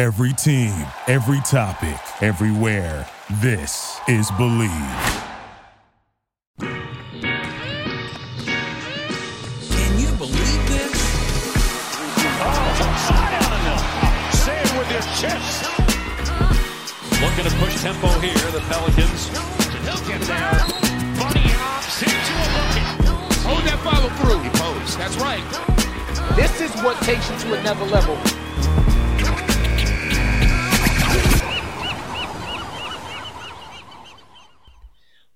Every team, every topic, everywhere. This is Believe. Can you believe this? Say it with your chest. Looking to push tempo here, the Pelicans. He'll get there. Bunny hops into a bucket. Hold that follow through. He posed. That's right. This is what takes you to another level.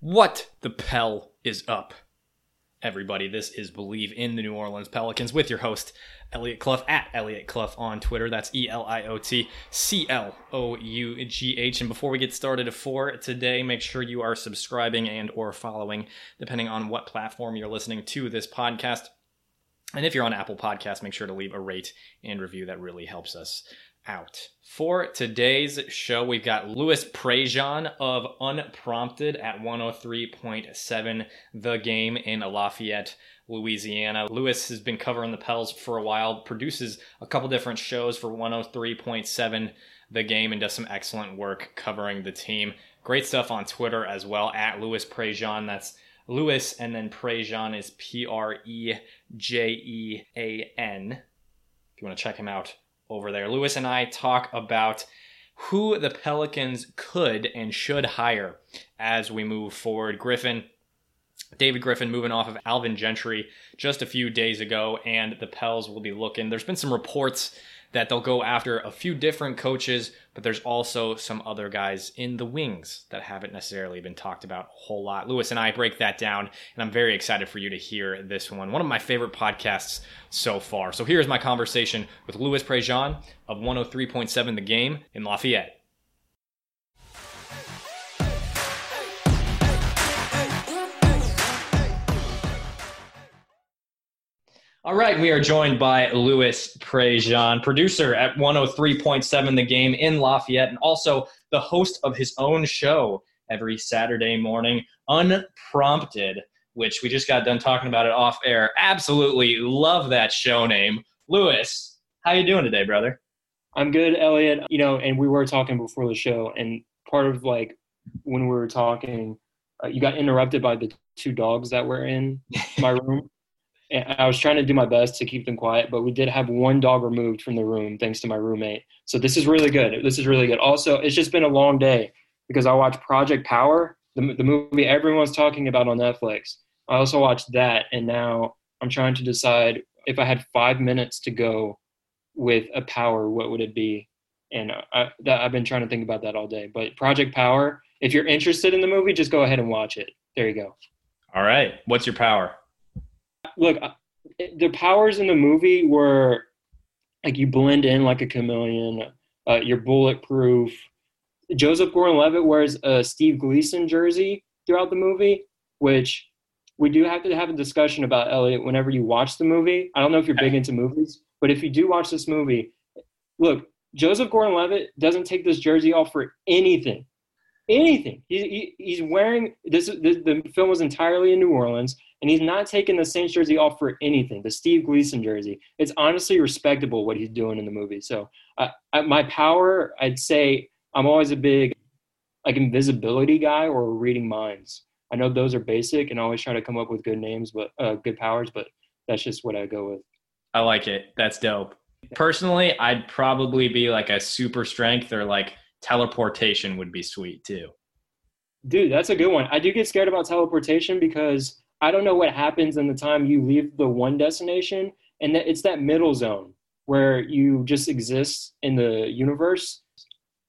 What the Pell is up? Everybody, this is Believe in the New Orleans Pelicans with your host, Elliot Clough, at Elliot Clough on Twitter. That's E L I O T C L O U G H. And before we get started for today, make sure you are subscribing and or following, depending on what platform you're listening to this podcast. And if you're on Apple Podcasts, make sure to leave a rate and review. That really helps us out. For today's show, we've got Louis Prejean of Unprompted at 103.7 The Game in Lafayette, Louisiana. Louis has been covering the Pels for a while, produces a couple different shows for 103.7 The Game, and does some excellent work covering the team. Great stuff on Twitter as well, at Louis Prejean. That's Louis, and then Prejean is P R E J E A N. If you want to check him out over there. Louis and I talk about who the Pelicans could and should hire as we move forward. Griffin, David Griffin moving off of Alvin Gentry just a few days ago, and the Pels will be looking. There's been some reports that they'll go after a few different coaches, but there's also some other guys in the wings that haven't necessarily been talked about a whole lot. Louis and I break that down, and I'm very excited for you to hear this one. One of my favorite podcasts so far. So here's my conversation with Louis Prejean of 103.7 The Game in Lafayette. All right, we are joined by Louis Prejean, producer at 103.7 The Game in Lafayette, and also the host of his own show every Saturday morning, Unprompted, which we just got done talking about it off air. Absolutely love that show name. Louis, how you doing today, brother? I'm good, Elliot. You know, and we were talking before the show, and part of like when we were talking, uh, you got interrupted by the two dogs that were in my room. And I was trying to do my best to keep them quiet, but we did have one dog removed from the room thanks to my roommate. So this is really good. This is really good. Also, it's just been a long day because I watched Project Power, the, the movie everyone's talking about on Netflix. I also watched that, and now I'm trying to decide if I had five minutes to go with a power, what would it be? And I, that, I've been trying to think about that all day. But Project Power, if you're interested in the movie, just go ahead and watch it. There you go. All right. What's your power? Look, uh, the powers in the movie were like you blend in like a chameleon. Uh, you're bulletproof. Joseph Gordon-Levitt wears a Steve Gleason jersey throughout the movie, which we do have to have a discussion about Elliot whenever you watch the movie. I don't know if you're big into movies, but if you do watch this movie, look, Joseph Gordon-Levitt doesn't take this jersey off for anything, anything. He, he, he's wearing this, this. The film was entirely in New Orleans, and he's not taking the Saints jersey off for anything. The Steve Gleason jersey. It's honestly respectable what he's doing in the movie. So, uh, my power, I'd say, I'm always a big like invisibility guy or reading minds. I know those are basic, and I always try to come up with good names, but uh, good powers. But that's just what I go with. I like it. That's dope. Personally, I'd probably be like a super strength or like teleportation would be sweet too. Dude, that's a good one. I do get scared about teleportation because I don't know what happens in the time you leave the one destination, and that it's that middle zone where you just exist in the universe.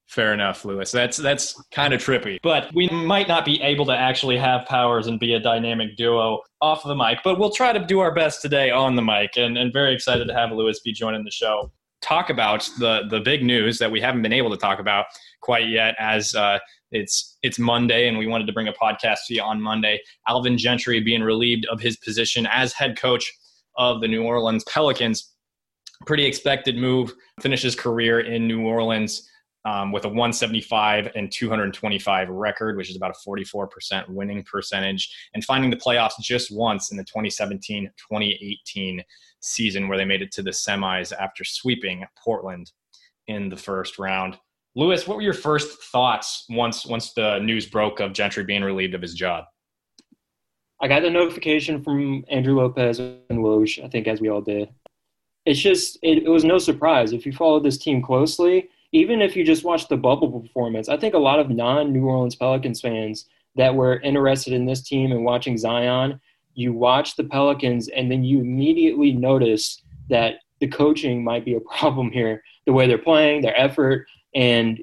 Fair enough, Louis. That's that's kind of trippy. But we might not be able to actually have powers and be a dynamic duo off the mic, but we'll try to do our best today on the mic and, and very excited to have Louis be joining the show. Talk about the the big news that we haven't been able to talk about quite yet, as uh, it's it's Monday, and we wanted to bring a podcast to you on Monday. Alvin Gentry being relieved of his position as head coach of the New Orleans Pelicans. Pretty expected move. Finished his career in New Orleans um, with a 175 and 225 record, which is about a 44% winning percentage, and finding the playoffs just once in the 2017 2018 season, where they made it to the semis after sweeping Portland in the first round. Louis, what were your first thoughts once once the news broke of Gentry being relieved of his job? I got the notification from Andrew Lopez and Woj, I think, as we all did. It's just, it, it was no surprise. If you followed this team closely, even if you just watched the bubble performance, I think a lot of non New Orleans Pelicans fans that were interested in this team and watching Zion, you watch the Pelicans and then you immediately notice that the coaching might be a problem here. The way they're playing, their effort, and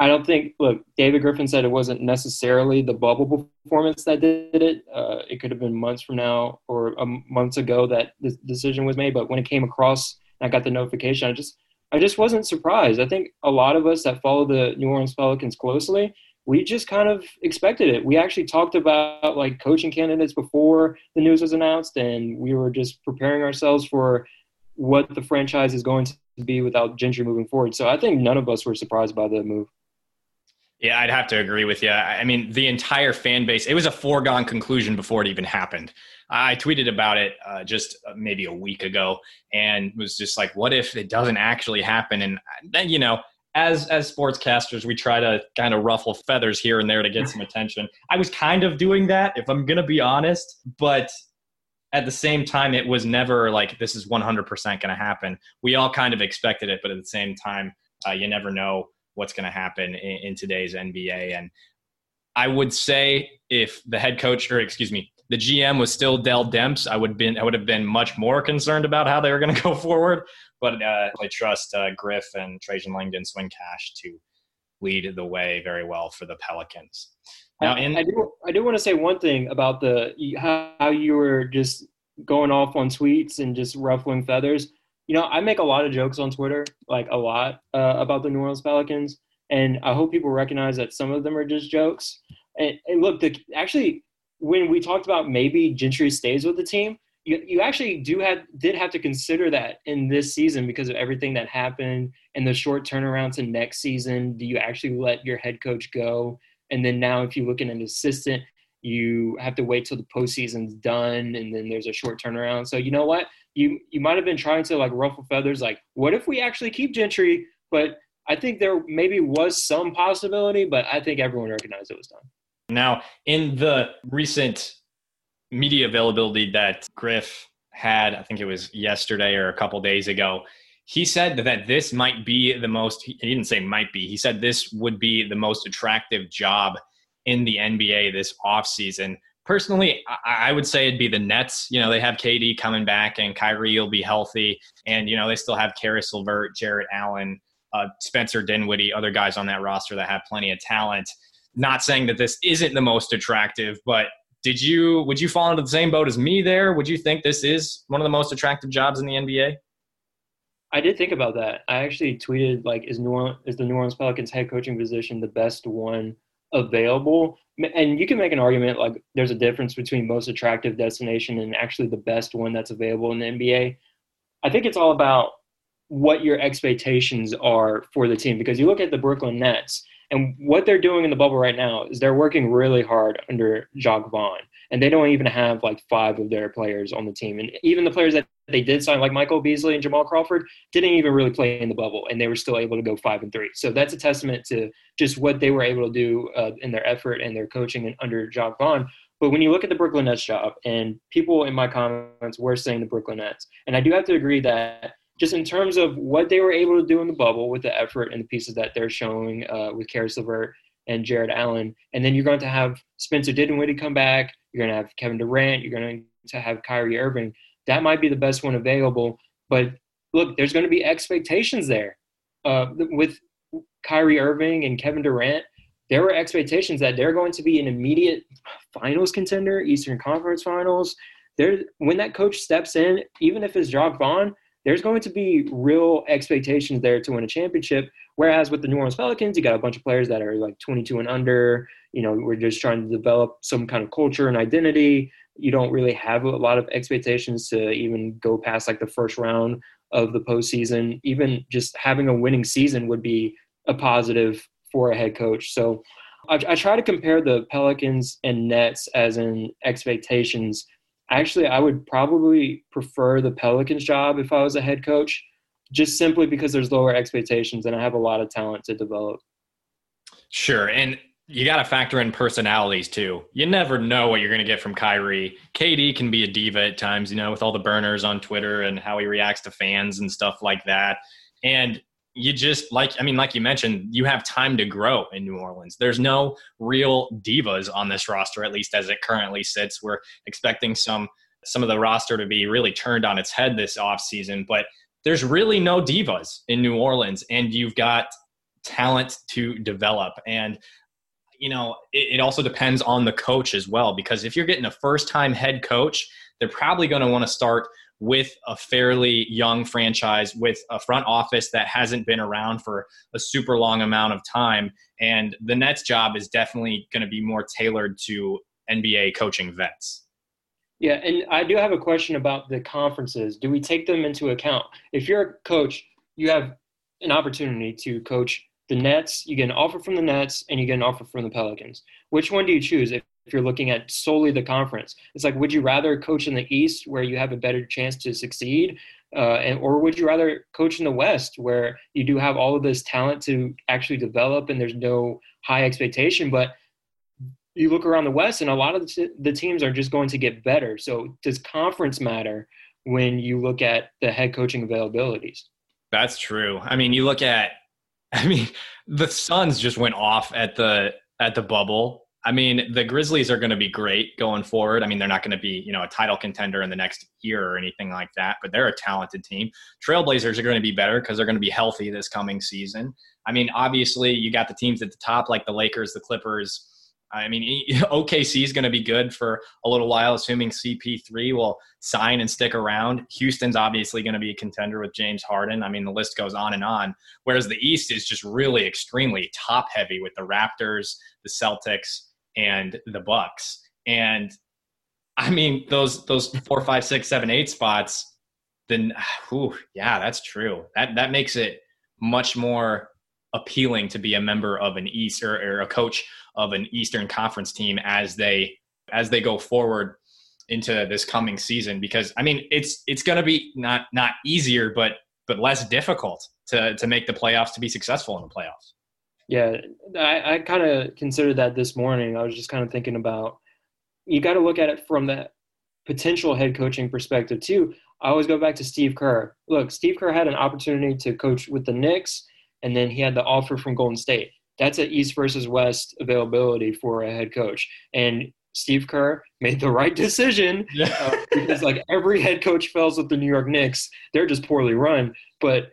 I don't think, look, David Griffin said it wasn't necessarily the bubble performance that did it. Uh, it could have been months from now or months ago that the decision was made. But when it came across, and I got the notification. I just, I just wasn't surprised. I think a lot of us that follow the New Orleans Pelicans closely, we just kind of expected it. We actually talked about like coaching candidates before the news was announced, and we were just preparing ourselves for what the franchise is going to be without Gentry moving forward. So I think none of us were surprised by the move. Yeah, I'd have to agree with you. I mean, the entire fan base, it was a foregone conclusion before it even happened. I tweeted about it uh, just uh, maybe a week ago and was just like, what if it doesn't actually happen? And then, you know, as as sportscasters, we try to kind of ruffle feathers here and there to get some attention. I was kind of doing that, if I'm going to be honest, but at the same time, it was never like this is 100% going to happen. We all kind of expected it, but at the same time, uh, you never know what's going to happen in, in today's NBA. And I would say if the head coach, or excuse me, the GM was still Dell Demps, I would been I would have been much more concerned about how they were going to go forward. But uh, I trust uh, Griff and Trajan Langdon Swin Cash to lead the way very well for the Pelicans. Now, in- I, do I do want to say one thing about the how you were just going off on tweets and just ruffling feathers. You know, I make a lot of jokes on Twitter, like a lot uh, about the New Orleans Pelicans, and I hope people recognize that some of them are just jokes. And, and look, the, actually, when we talked about maybe Gentry stays with the team, you, you actually do have did have to consider that in this season because of everything that happened and the short turnaround to next season. Do you actually let your head coach go? And then now, if you look at an assistant, you have to wait till the postseason's done, and then there's a short turnaround. So you know what? You you might have been trying to like ruffle feathers, like what if we actually keep Gentry? But I think there maybe was some possibility, but I think everyone recognized it was done. Now, in the recent media availability that Griff had, I think it was yesterday or a couple days ago, he said that this might be the most he didn't say might be he said this would be the most attractive job in the nba this offseason. Personally I, would say it'd be the nets. You know they have kd coming back and kyrie will be healthy. And you know they still have Caris LeVert, Jarrett Allen, uh, Spencer Dinwiddie, other guys on that roster that have plenty of talent. Not saying that this isn't the most attractive, but did you would you fall into the same boat as me there? Would you think this is one of the most attractive jobs in the NBA? I did think about that. I actually tweeted like, "Is New Orleans, is the New Orleans Pelicans head coaching position the best one available?" And you can make an argument like there's a difference between most attractive destination and actually the best one that's available in the NBA. I think it's all about what your expectations are for the team because you look at the Brooklyn Nets and what they're doing in the bubble right now is they're working really hard under Jacque Vaughn. And they don't even have like five of their players on the team. And even the players that they did sign, like Michael Beasley and Jamal Crawford, didn't even really play in the bubble. And they were still able to go five and three. So that's a testament to just what they were able to do uh, in their effort and their coaching and under Jacque Vaughn. But when you look at the Brooklyn Nets job, and people in my comments were saying the Brooklyn Nets, and I do have to agree that just in terms of what they were able to do in the bubble with the effort and the pieces that they're showing uh, with Caris LeVert and Jarrett Allen. And then you're going to have Spencer Dinwiddie come back. You're going to have Kevin Durant. You're going to have Kyrie Irving. That might be the best one available. But look, there's going to be expectations there. Uh, with Kyrie Irving and Kevin Durant, there were expectations that they're going to be an immediate finals contender, Eastern Conference Finals. There, when that coach steps in, even if it's Jacque Vaughn, there's going to be real expectations there to win a championship. Whereas with the New Orleans Pelicans, you got a bunch of players that are like 22 and under. You know, we're just trying to develop some kind of culture and identity. You don't really have a lot of expectations to even go past like the first round of the postseason. Even just having a winning season would be a positive for a head coach. So I, I try to compare the Pelicans and Nets as in expectations. Actually, I would probably prefer the Pelicans job if I was a head coach, just simply because there's lower expectations and I have a lot of talent to develop. Sure. And you got to factor in personalities too. You never know what you're going to get from Kyrie. KD can be a diva at times, you know, with all the burners on Twitter and how he reacts to fans and stuff like that. And you just like I mean, like you mentioned, you have time to grow in New Orleans. There's no real divas on this roster, at least as it currently sits. We're expecting some some of the roster to be really turned on its head this offseason, but there's really no divas in New Orleans, and you've got talent to develop. And you know, it, it also depends on the coach as well, because if you're getting a first time head coach, they're probably going to want to start with a fairly young franchise with a front office that hasn't been around for a super long amount of time. And the Nets job is definitely going to be more tailored to NBA coaching vets. Yeah, and I do have a question about the conferences. Do we take them into account? If you're a coach, you have an opportunity to coach the Nets, you get an offer from the Nets, and you get an offer from the Pelicans. Which one do you choose? If if you're looking at solely the conference. It's like, would you rather coach in the East where you have a better chance to succeed, uh, and or would you rather coach in the West where you do have all of this talent to actually develop and there's no high expectation, but you look around the West and a lot of the teams are just going to get better. So does conference matter when you look at the head coaching availabilities? That's true. I mean, you look at, I mean, the Suns just went off at the at the bubble I mean, the Grizzlies are going to be great going forward. I mean, they're not going to be, you know, a title contender in the next year or anything like that, but they're a talented team. Trailblazers are going to be better because they're going to be healthy this coming season. I mean, obviously, you got the teams at the top like the Lakers, the Clippers. I mean, OKC is going to be good for a little while, assuming CP3 will sign and stick around. Houston's obviously going to be a contender with James Harden. I mean, the list goes on and on. Whereas the East is just really extremely top heavy with the Raptors, the Celtics, and the Bucks. And I mean, those those four, five, six, seven, eight spots. Then, whew, yeah, that's true. That that makes it much more appealing to be a member of an East or, or a coach of an Eastern Conference team as they as they go forward into this coming season. Because I mean, it's it's going to be not not easier, but but less difficult to to make the playoffs to be successful in the playoffs. Yeah, I, I kind of considered that this morning. I was just kind of thinking about you got to look at it from that potential head coaching perspective too. I always go back to Steve Kerr. Look, Steve Kerr had an opportunity to coach with the Knicks, and then he had the offer from Golden State. That's an East versus West availability for a head coach. And Steve Kerr made the right decision yeah. uh, because like every head coach fails with the New York Knicks. They're just poorly run. But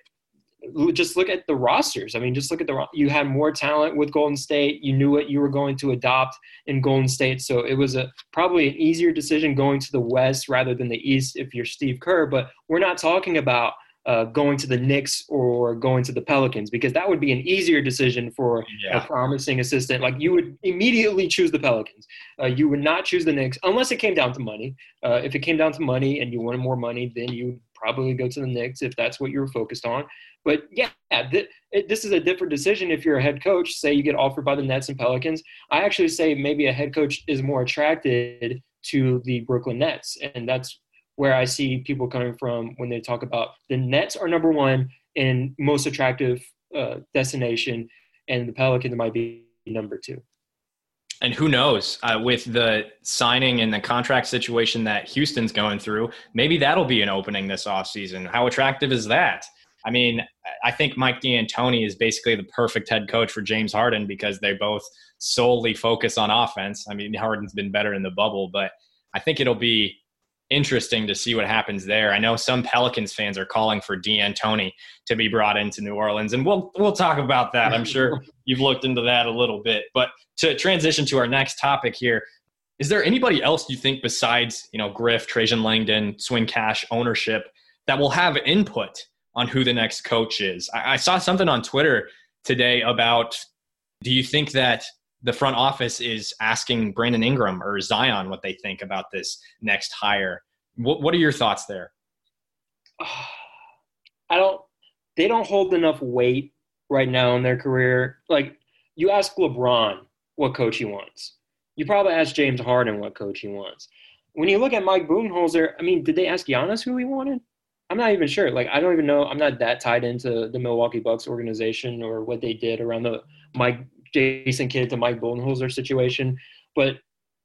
just look at the rosters. I mean, just look at the you had more talent with Golden State. You knew what you were going to adopt in Golden State, so it was a probably an easier decision going to the West rather than the East if you're Steve Kerr. But we're not talking about uh, going to the Knicks or going to the Pelicans because that would be an easier decision for yeah. a promising assistant. Like you would immediately choose the Pelicans. Uh, you would not choose the Knicks unless it came down to money. Uh, if it came down to money and you wanted more money, then you probably go to the Knicks if that's what you were focused on. But yeah, th- it, this is a different decision if you're a head coach. Say you get offered by the Nets and Pelicans. I actually say maybe a head coach is more attracted to the Brooklyn Nets, and that's where I see people coming from when they talk about the Nets are number one and most attractive uh, destination, and the Pelicans might be number two. And who knows, uh, with the signing and the contract situation that Houston's going through, maybe that'll be an opening this offseason. How attractive is that? I mean, I think Mike D'Antoni is basically the perfect head coach for James Harden because they both solely focus on offense. I mean, Harden's been better in the bubble, but I think it'll be interesting to see what happens there. I know some Pelicans fans are calling for D'Antoni to be brought into New Orleans, and we'll we'll talk about that. I'm sure you've looked into that a little bit. But to transition to our next topic here, is there anybody else you think besides you know Griff, Trajan Langdon, Swin Cash ownership that will have input on who the next coach is. I, I saw something on Twitter today about do you think that the front office is asking Brandon Ingram or Zion what they think about this next hire? What, what are your thoughts there? I don't. They don't hold enough weight right now in their career. Like you ask LeBron what coach he wants. You probably ask James Harden what coach he wants. When you look at Mike Budenholzer, I mean, did they ask Giannis who he wanted? I'm not even sure. Like, I don't even know. I'm not that tied into the Milwaukee Bucks organization or what they did around the Mike Jason Kidd to Mike Budenholzer situation. But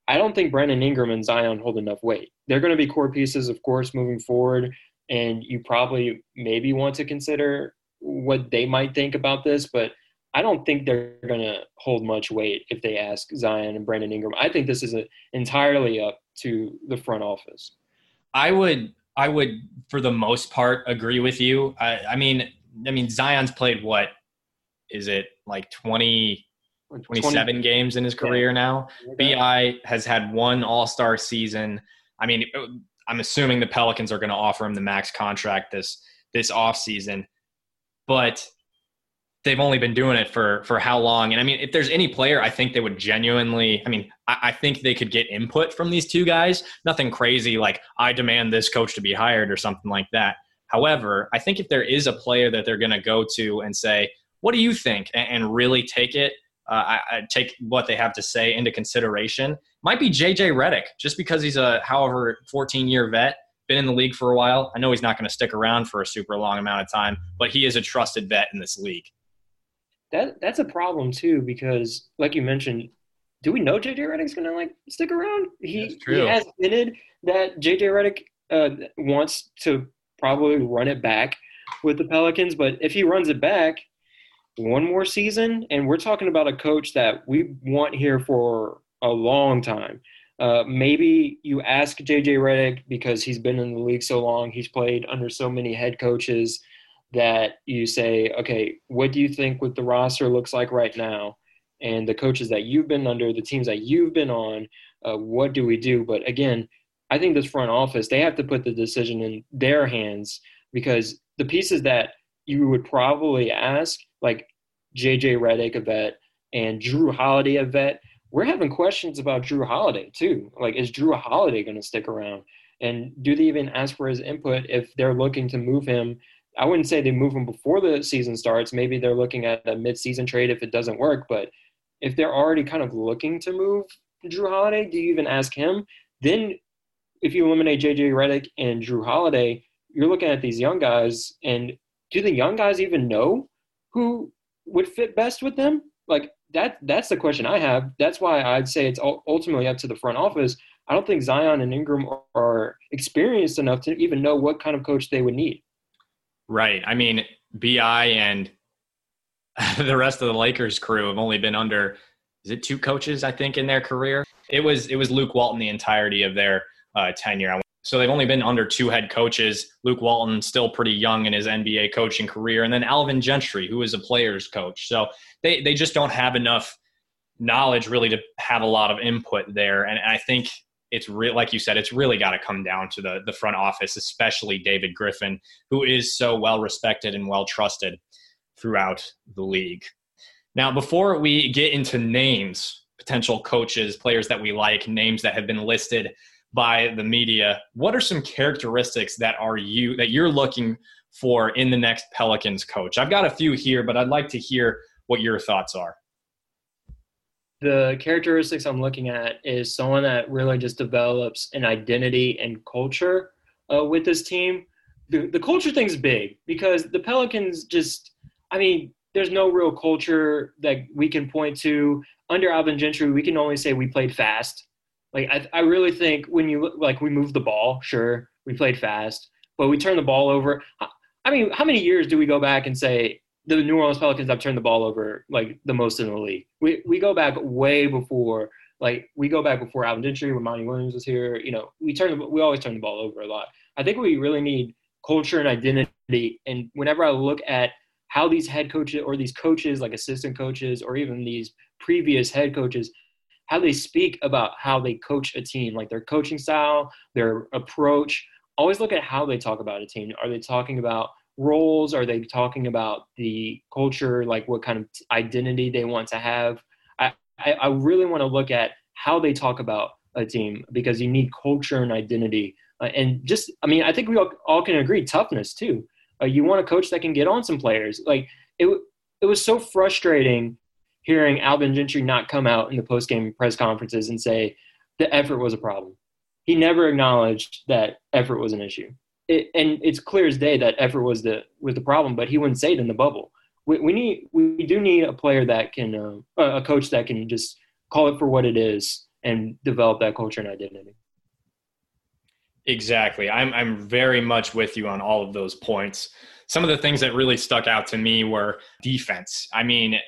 I don't think Brandon Ingram and Zion hold enough weight. They're going to be core pieces, of course, moving forward. And you probably maybe want to consider what they might think about this, but I don't think they're going to hold much weight if they ask Zion and Brandon Ingram. I think this is a, entirely up to the front office. I would, I would, for the most part, agree with you. I, I mean, I mean, Zion's played what is it like 20, 27 20, games in his career yeah. now. Bi has had one All Star season. I mean, uh, I'm assuming the Pelicans are going to offer him the max contract this this off season, but they've only been doing it for for how long? And I mean, if there's any player, I think they would genuinely. I mean, I, I, think they could get input from these two guys. Nothing crazy like I demand this coach to be hired or something like that. However, I think if there is a player that they're going to go to and say, "What do you think?" and, and really take it, uh, I, I take what they have to say into consideration. Might be JJ Redick, just because he's a however 14 year vet been in the league for a while. I know he's not going to stick around for a super long amount of time, but he is a trusted vet in this league that that's a problem too because, like you mentioned, do we know JJ Redick's gonna like stick around? He he has hinted that JJ Redick uh, wants to probably run it back with the Pelicans, but if he runs it back one more season, and we're talking about a coach that we want here for a long time. Uh, maybe you ask JJ Redick because he's been in the league so long, he's played under so many head coaches that you say, okay, what do you think what the roster looks like right now? And the coaches that you've been under, the teams that you've been on, uh, what do we do? But again, I think this front office, they have to put the decision in their hands because the pieces that you would probably ask, like JJ Redick, a vet, and Jrue Holiday, a vet, we're having questions about Jrue Holiday too. Like, is Jrue Holiday going to stick around? And do they even ask for his input if they're looking to move him I wouldn't say they move him before the season starts. Maybe they're looking at a mid-season trade if it doesn't work. But if they're already kind of looking to move Jrue Holiday, do you even ask him? Then, if you eliminate JJ Redick and Jrue Holiday, you're looking at these young guys, and do the young guys even know who would fit best with them? Like that. That's the question I have. That's why I'd say it's ultimately up to the front office. I don't think Zion and Ingram are experienced enough to even know what kind of coach they would need. Right. I mean, Bi and the rest of the Lakers crew have only been under is it two coaches I think in their career. It was it was Luke Walton the entirety of their uh, tenure. So they've only been under two head coaches. Luke Walton still pretty young in his NBA coaching career, and then Alvin Gentry, who is a players coach. So they they just don't have enough knowledge really to have a lot of input there. And I think it's real like you said it's really got to come down to the the front office especially david griffin who is so well respected and well trusted throughout the league. Now before we get into names potential coaches players that we like names that have been listed by the media what are some characteristics that are you that you're looking for in the next pelicans coach? I've got a few here but i'd like to hear what your thoughts are the characteristics I'm looking at is someone that really just develops an identity and culture uh, with this team. The, the culture thing's big because the Pelicans just, I mean, there's no real culture that we can point to. Under Alvin Gentry, we can only say we played fast. Like, I, I really think when you, like, we moved the ball, sure, we played fast, but we turned the ball over. I mean, how many years do we go back and say, the New Orleans Pelicans have turned the ball over like the most in the league. We we go back way before like we go back before Alvin Gentry when Monty Williams was here. You know, we turn we always turn the ball over a lot. I think we really need culture and identity. And whenever I look at how these head coaches or these coaches, like assistant coaches, or even these previous head coaches, how they speak about how they coach a team, like their coaching style, their approach. always look at how they talk about a team. Are they talking about roles? Are they talking about the culture, like what kind of identity they want to have? I, I, I really want to look at how they talk about a team because you need culture and identity. Uh, and just, I mean, I think we all, all can agree toughness too. Uh, you want a coach that can get on some players. Like it, it was so frustrating hearing Alvin Gentry not come out in the post game press conferences and say the effort was a problem. He never acknowledged that effort was an issue. It, and it's clear as day that effort was the was the problem, but he wouldn't say it in the bubble. We, we need we do need a player that can uh, a coach that can just call it for what it is and develop that culture and identity. Exactly. I'm I'm very much with you on all of those points. Some of the things that really stuck out to me were defense. I mean,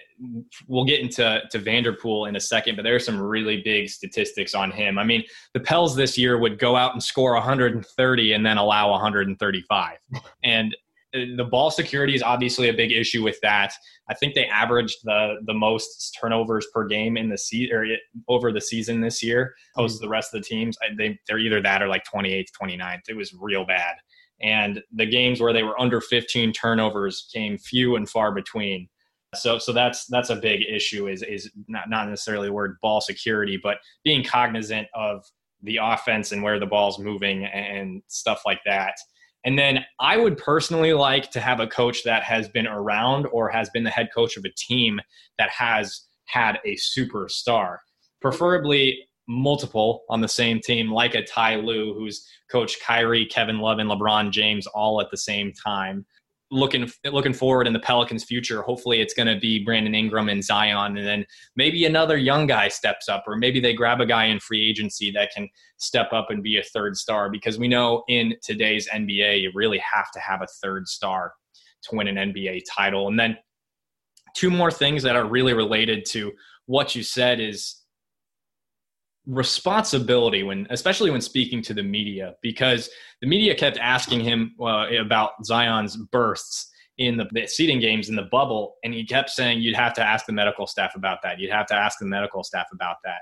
we'll get into to Vanterpool in a second, but there are some really big statistics on him. I mean, the Pels this year would go out and score 130 and then allow 135. And uh, the ball security is obviously a big issue with that. I think they averaged the the most turnovers per game in the season or over the season this year, opposed to hmm. the rest of the teams. They they're either that or like 28th, 29th. It was real bad. And the games where they were under 15 turnovers came few and far between. So so that's that's a big issue is is not not necessarily the word ball security, but being cognizant of the offense and where the ball's moving and stuff like that. And then I would personally like to have a coach that has been around or has been the head coach of a team that has had a superstar, preferably multiple on the same team, like a Ty Lue, who's coached Kyrie, Kevin Love, and LeBron James all at the same time looking looking forward in the Pelicans' future, hopefully it's going to be Brandon Ingram and Zion, and then maybe another young guy steps up, or maybe they grab a guy in free agency that can step up and be a third star. Because we know in today's NBA, you really have to have a third star to win an NBA title. And then two more things that are really related to what you said is responsibility when especially when speaking to the media because the media kept asking him uh, about Zion's bursts in the, the seeding games in the bubble and he kept saying you'd have to ask the medical staff about that. You'd have to ask the medical staff about that.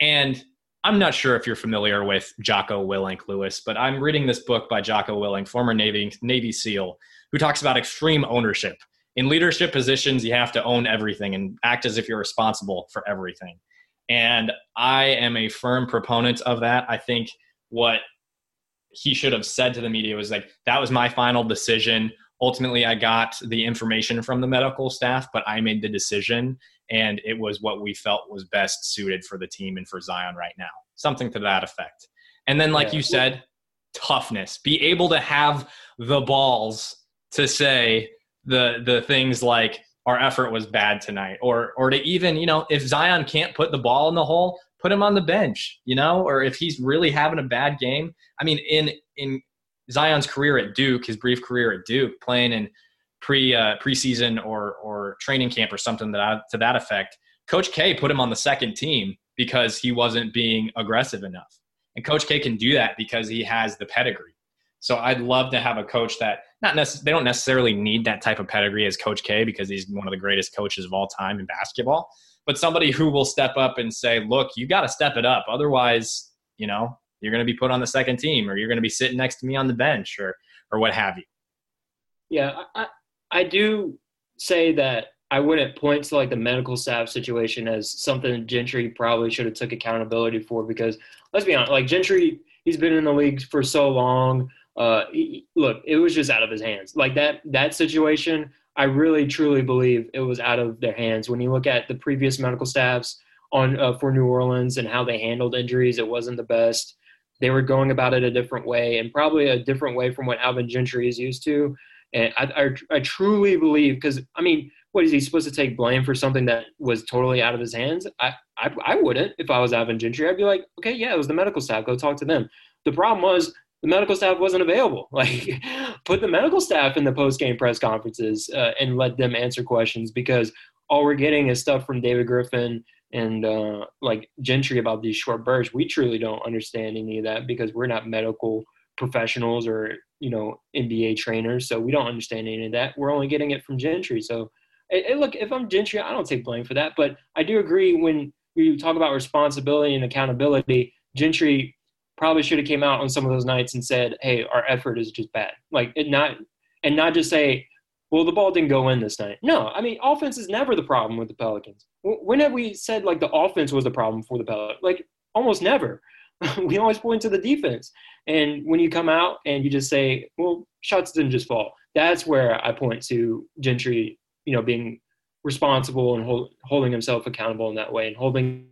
And I'm not sure if you're familiar with Jocko Willink Louis but I'm reading this book by Jocko Willink former Navy Navy SEAL who talks about extreme ownership. In leadership positions you have to own everything and act as if you're responsible for everything and I am a firm proponent of that. I think what he should have said to the media was like, that was my final decision. Ultimately, I got the information from the medical staff, but I made the decision, and it was what we felt was best suited for the team and for Zion right now. Something to that effect. And then, like yeah. you said, toughness. Be able to have the balls to say the the things like our effort was bad tonight. Or or to even you know if zion can't put the ball in the hole put him on the bench you know or if he's really having a bad game. I mean in in zion's career at duke his brief career at duke playing in pre uh, preseason or or training camp or something that I, to that effect coach k put him on the second team because he wasn't being aggressive enough. And coach k can do that because he has the pedigree so I'd love to have a coach that not necess- they don't necessarily need that type of pedigree as Coach K because he's one of the greatest coaches of all time in basketball, but somebody who will step up and say, "Look, you got to step it up. Otherwise, you know, you're going to be put on the second team or you're going to be sitting next to me on the bench or or what have you." Yeah, I I do say that I wouldn't point to like the medical staff situation as something Gentry probably should have took accountability for because let's be honest, like Gentry, he's been in the league for so long uh, he, look, it was just out of his hands. Like that that situation, I really truly believe it was out of their hands. When you look at the previous medical staffs on uh, for New Orleans and how they handled injuries, it wasn't the best. They were going about it a different way, and probably a different way from what Alvin Gentry is used to. And I, I, I truly believe because I mean, what is he supposed to take blame for something that was totally out of his hands? I, I, I wouldn't if I was Alvin Gentry. I'd be like, okay, yeah, it was the medical staff. Go talk to them. The problem was the medical staff wasn't available. Like, put the medical staff in the post game press conferences uh, and let them answer questions because all we're getting is stuff from David Griffin and uh, like Gentry about these short bursts. We truly don't understand any of that because we're not medical professionals or you know NBA trainers, so we don't understand any of that. We're only getting it from Gentry. So, look, if I'm Gentry, I don't take blame for that, but I do agree when you talk about responsibility and accountability. Gentry probably should have came out on some of those nights and said, "Hey, our effort is just bad." Like, it not and not just say, "Well, the ball didn't go in this night." No, I mean, offense is never the problem with the Pelicans. When have we said like the offense was the problem for the Pelicans? Like, almost never. we always point to the defense. And when you come out and you just say, "Well, shots didn't just fall," that's where I point to Gentry, you know, being responsible and hold, holding himself accountable in that way and holding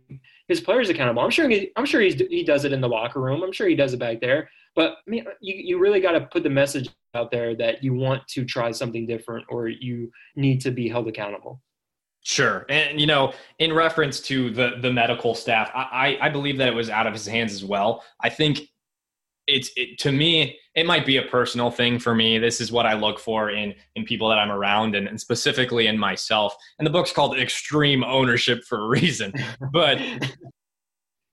his players accountable. I'm sure he, I'm sure he's, he does it in the locker room. I'm sure he does it back there. But I mean, you, you really got to put the message out there that you want to try something different or you need to be held accountable. Sure, and you know, in reference to the the medical staff, I I believe that it was out of his hands as well. I think it's it, to me it might be a personal thing for me. This is what i look for in in people that i'm around and, and specifically in myself. And the book's called extreme ownership for a reason. But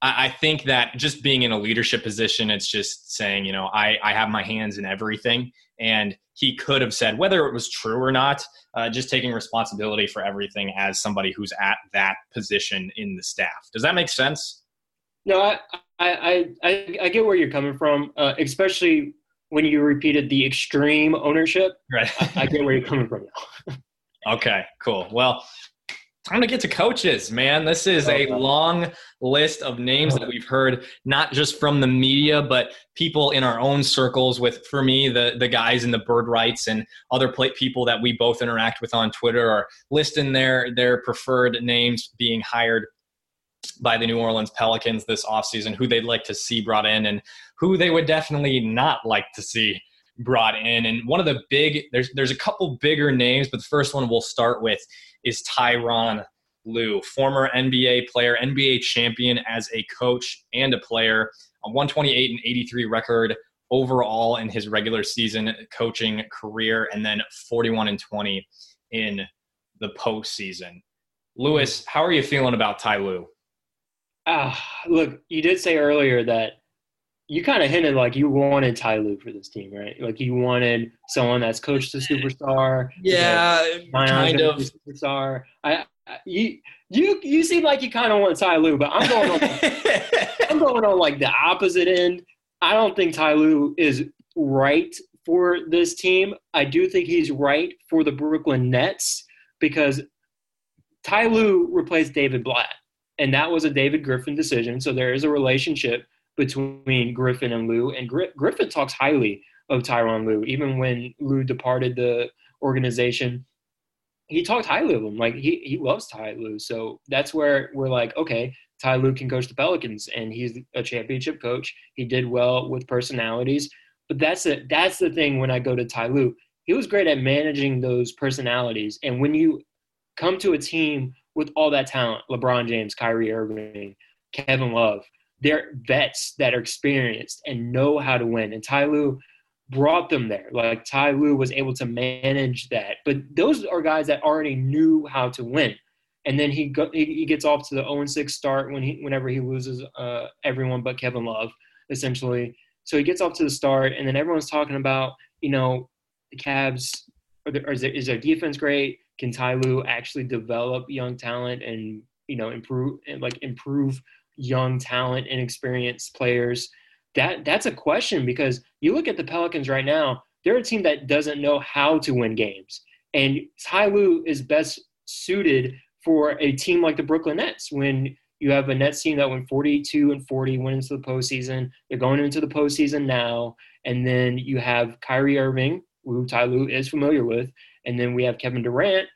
I, I think that just being in a leadership position it's just saying you know i i have my hands in everything. And he could have said whether it was true or not uh, just taking responsibility for everything as somebody who's at that position in the staff. Does that make sense no, I, I, I, I get where you're coming from, uh, especially when you repeated the extreme ownership. Right. I, I get where you're coming from now. okay, cool. Well, time to get to coaches, man. This is a long list of names that we've heard, not just from the media, but people in our own circles. With for me, the the guys in the Bird Writes and other people that we both interact with on Twitter are listing their their preferred names being hired by the New Orleans Pelicans this offseason, who they'd like to see brought in and who they would definitely not like to see brought in. And one of the big there's there's a couple bigger names, but the first one we'll start with is Tyronn Lue, former NBA player, NBA champion as a coach and a player, a 128 and 83 record overall in his regular season coaching career, and then 41 and 20 in the postseason. Louis, how are you feeling about Ty Lue? Uh, look, you did say earlier that you kind of hinted like you wanted Ty Lue for this team, right? Like you wanted someone that's coached a superstar. Yeah, kind of superstar. I, I, you you you seem like you kind of want Ty Lue, but I'm going on. I'm going on like the opposite end. I don't think Ty Lue is right for this team. I do think he's right for the Brooklyn Nets because Ty Lue replaced David Blatt and that was a David Griffin decision. So there is a relationship between Griffin and Lue, and Gr- Griffin talks highly of Tyronn Lue. Even when Lue departed the organization, he talked highly of him. Like he he loves Ty Lue. So that's where we're like, okay, Ty Lue can coach the Pelicans, and he's a championship coach. He did well with personalities, but that's it. That's the thing. When I go to Ty Lue, he was great at managing those personalities, and when you come to a team with all that talent LeBron James, Kyrie Irving, Kevin Love. They're vets that are experienced and know how to win. And Ty Lue brought them there. Like Ty Lue was able to manage that. But those are guys that already knew how to win. And then he go, he, gets off to the 0 6 start when he whenever he loses uh, everyone but Kevin Love, essentially. So he gets off to the start, and then everyone's talking about, you know, the Cavs. Are there, is their defense great? Can Ty Lue actually develop young talent and you know improve and like improve young talent and experienced players? That that's a question because you look at the Pelicans right now, they're a team that doesn't know how to win games. And Ty Lue is best suited for a team like the Brooklyn Nets when you have a Nets team that went 42 and 40, went into the postseason. They're going into the postseason now. And then you have Kyrie Irving, who Lue is familiar with, and then we have Kevin Durant,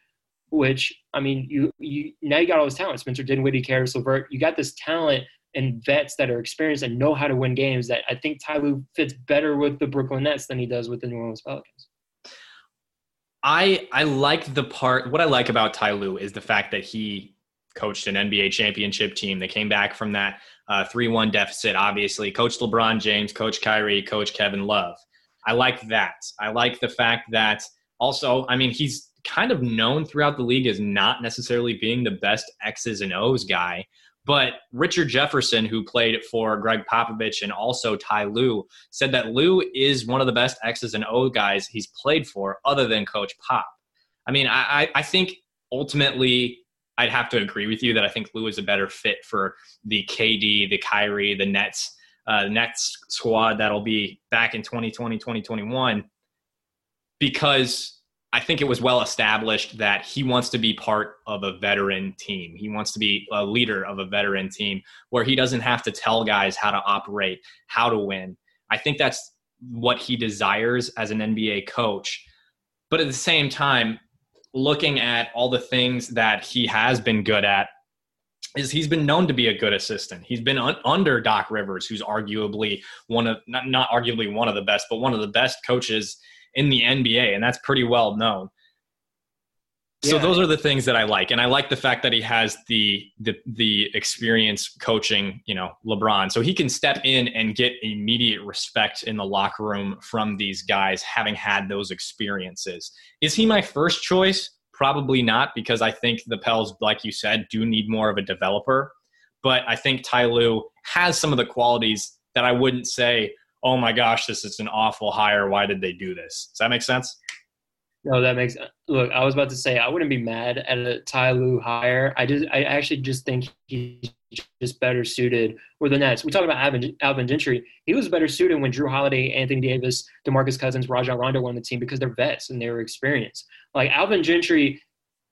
which I mean, you you now you got all this talent. Spencer Dinwiddie, Caris LeVert. You got this talent and vets that are experienced and know how to win games. That I think Ty Lue fits better with the Brooklyn Nets than he does with the New Orleans Pelicans. I I like the part. What I like about Ty Lue is the fact that he coached an NBA championship team. They came back from that uh, three-one deficit. Obviously, coached LeBron James, coach Kyrie, coach Kevin Love. I like that. I like the fact that also, I mean, he's kind of known throughout the league as not necessarily being the best X's and O's guy. But Richard Jefferson, who played for Gregg Popovich and also Ty Lue, said that Lue is one of the best X's and O guys he's played for, other than Coach Pop. I mean, I, I think ultimately I'd have to agree with you that I think Lue is a better fit for the KD, the Kyrie, the Nets uh, next squad that'll be back in 2020, 2021, because I think it was well established that he wants to be part of a veteran team. He wants to be a leader of a veteran team where he doesn't have to tell guys how to operate, how to win. I think that's what he desires as an NBA coach. But at the same time, looking at all the things that he has been good at is he's been known to be a good assistant. He's been un- under Doc Rivers, who's arguably one of not, not arguably one of the best, but one of the best coaches in the NBA, and that's pretty well known. So yeah. those are the things that I like, and I like the fact that he has the the the experience coaching, you know, LeBron, so he can step in and get immediate respect in the locker room from these guys, having had those experiences. Is he my first choice? Probably not, because I think the Pels, like you said, do need more of a developer. But I think Ty Lue has some of the qualities that I wouldn't say, oh my gosh, this is an awful hire. Why did they do this? Does that make sense? No, that makes look. I was about to say I wouldn't be mad at a Ty Lue hire. I just, I actually just think he's just better suited with the Nets. We talk about Alvin, Alvin Gentry. He was better suited when Jrue Holiday, Anthony Davis, DeMarcus Cousins, Rajon Rondo were on the team because they're vets and they were experienced. Like Alvin Gentry